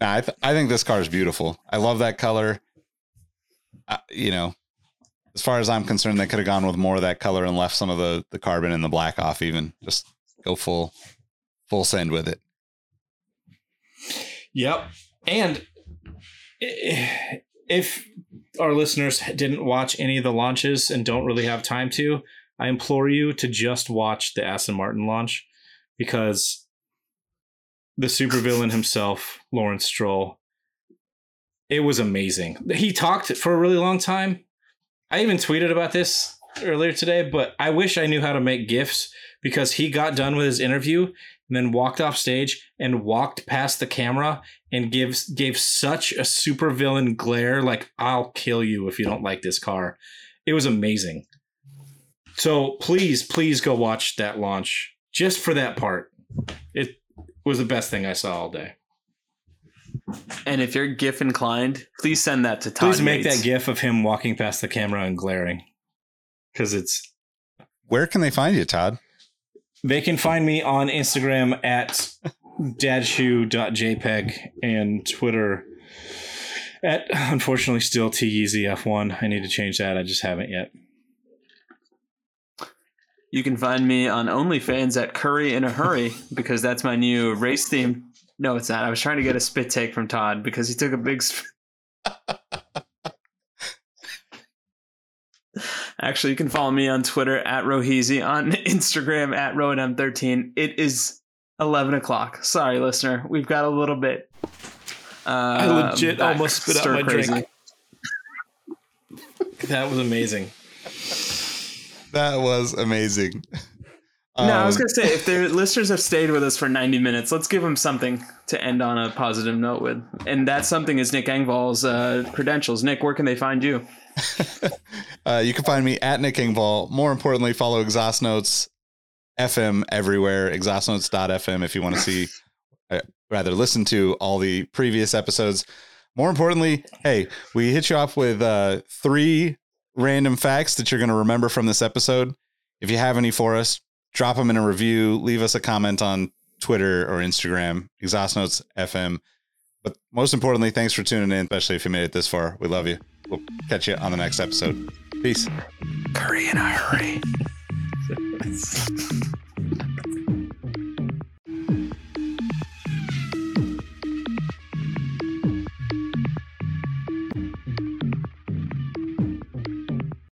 Nah, I, th- I think this car is beautiful. I love that color. You know, as far as I'm concerned, they could have gone with more of that color and left some of the the carbon and the black off. Even just go full full send with it. Yep. And if our listeners didn't watch any of the launches and don't really have time to, I implore you to just watch the Aston Martin launch because the supervillain himself, Lawrence Stroll, it was amazing. He talked for a really long time. I even tweeted about this earlier today, but I wish I knew how to make GIFs because he got done with his interview and then walked off stage and walked past the camera and gives gave such a supervillain glare like I'll kill you if you don't like this car. It was amazing. So please, please go watch that launch just for that part. It was the best thing I saw all day. And if you're GIF inclined, please send that to Todd. Please make Yates. that gif of him walking past the camera and glaring. Cause it's Where can they find you, Todd? they can find me on Instagram at dadshoe.jpg and Twitter at unfortunately still TEZF1. I need to change that. I just haven't yet. You can find me on OnlyFans at Curry in a Hurry because that's my new race theme No, it's not. I was trying to get a spit take from Todd because he took a big. Sp- Actually, you can follow me on Twitter at Roheezy, on Instagram at Roadm13. It is 11 o'clock. Sorry, listener. We've got a little bit. Uh, I legit almost spit out my crazy. drink. That was amazing. That was amazing. No, I was Um, gonna say if the listeners have stayed with us for 90 minutes, let's give them something to end on a positive note with, and that something is Nick Engvall's uh, credentials. Nick, where can they find you? Uh, you can find me at Nick Engvall. More importantly, follow Exhaust Notes FM everywhere, exhaustnotes.fm if you want to see, uh, rather listen to all the previous episodes. More importantly, hey, we hit you off with uh, three random facts that you're going to remember from this episode. If you have any for us, drop them in a review, leave us a comment on Twitter or Instagram, Exhaust Notes FM. But most importantly, thanks for tuning in, especially if you made it this far. We love you. We'll catch you on the next episode. Peace. Curry in a hurry.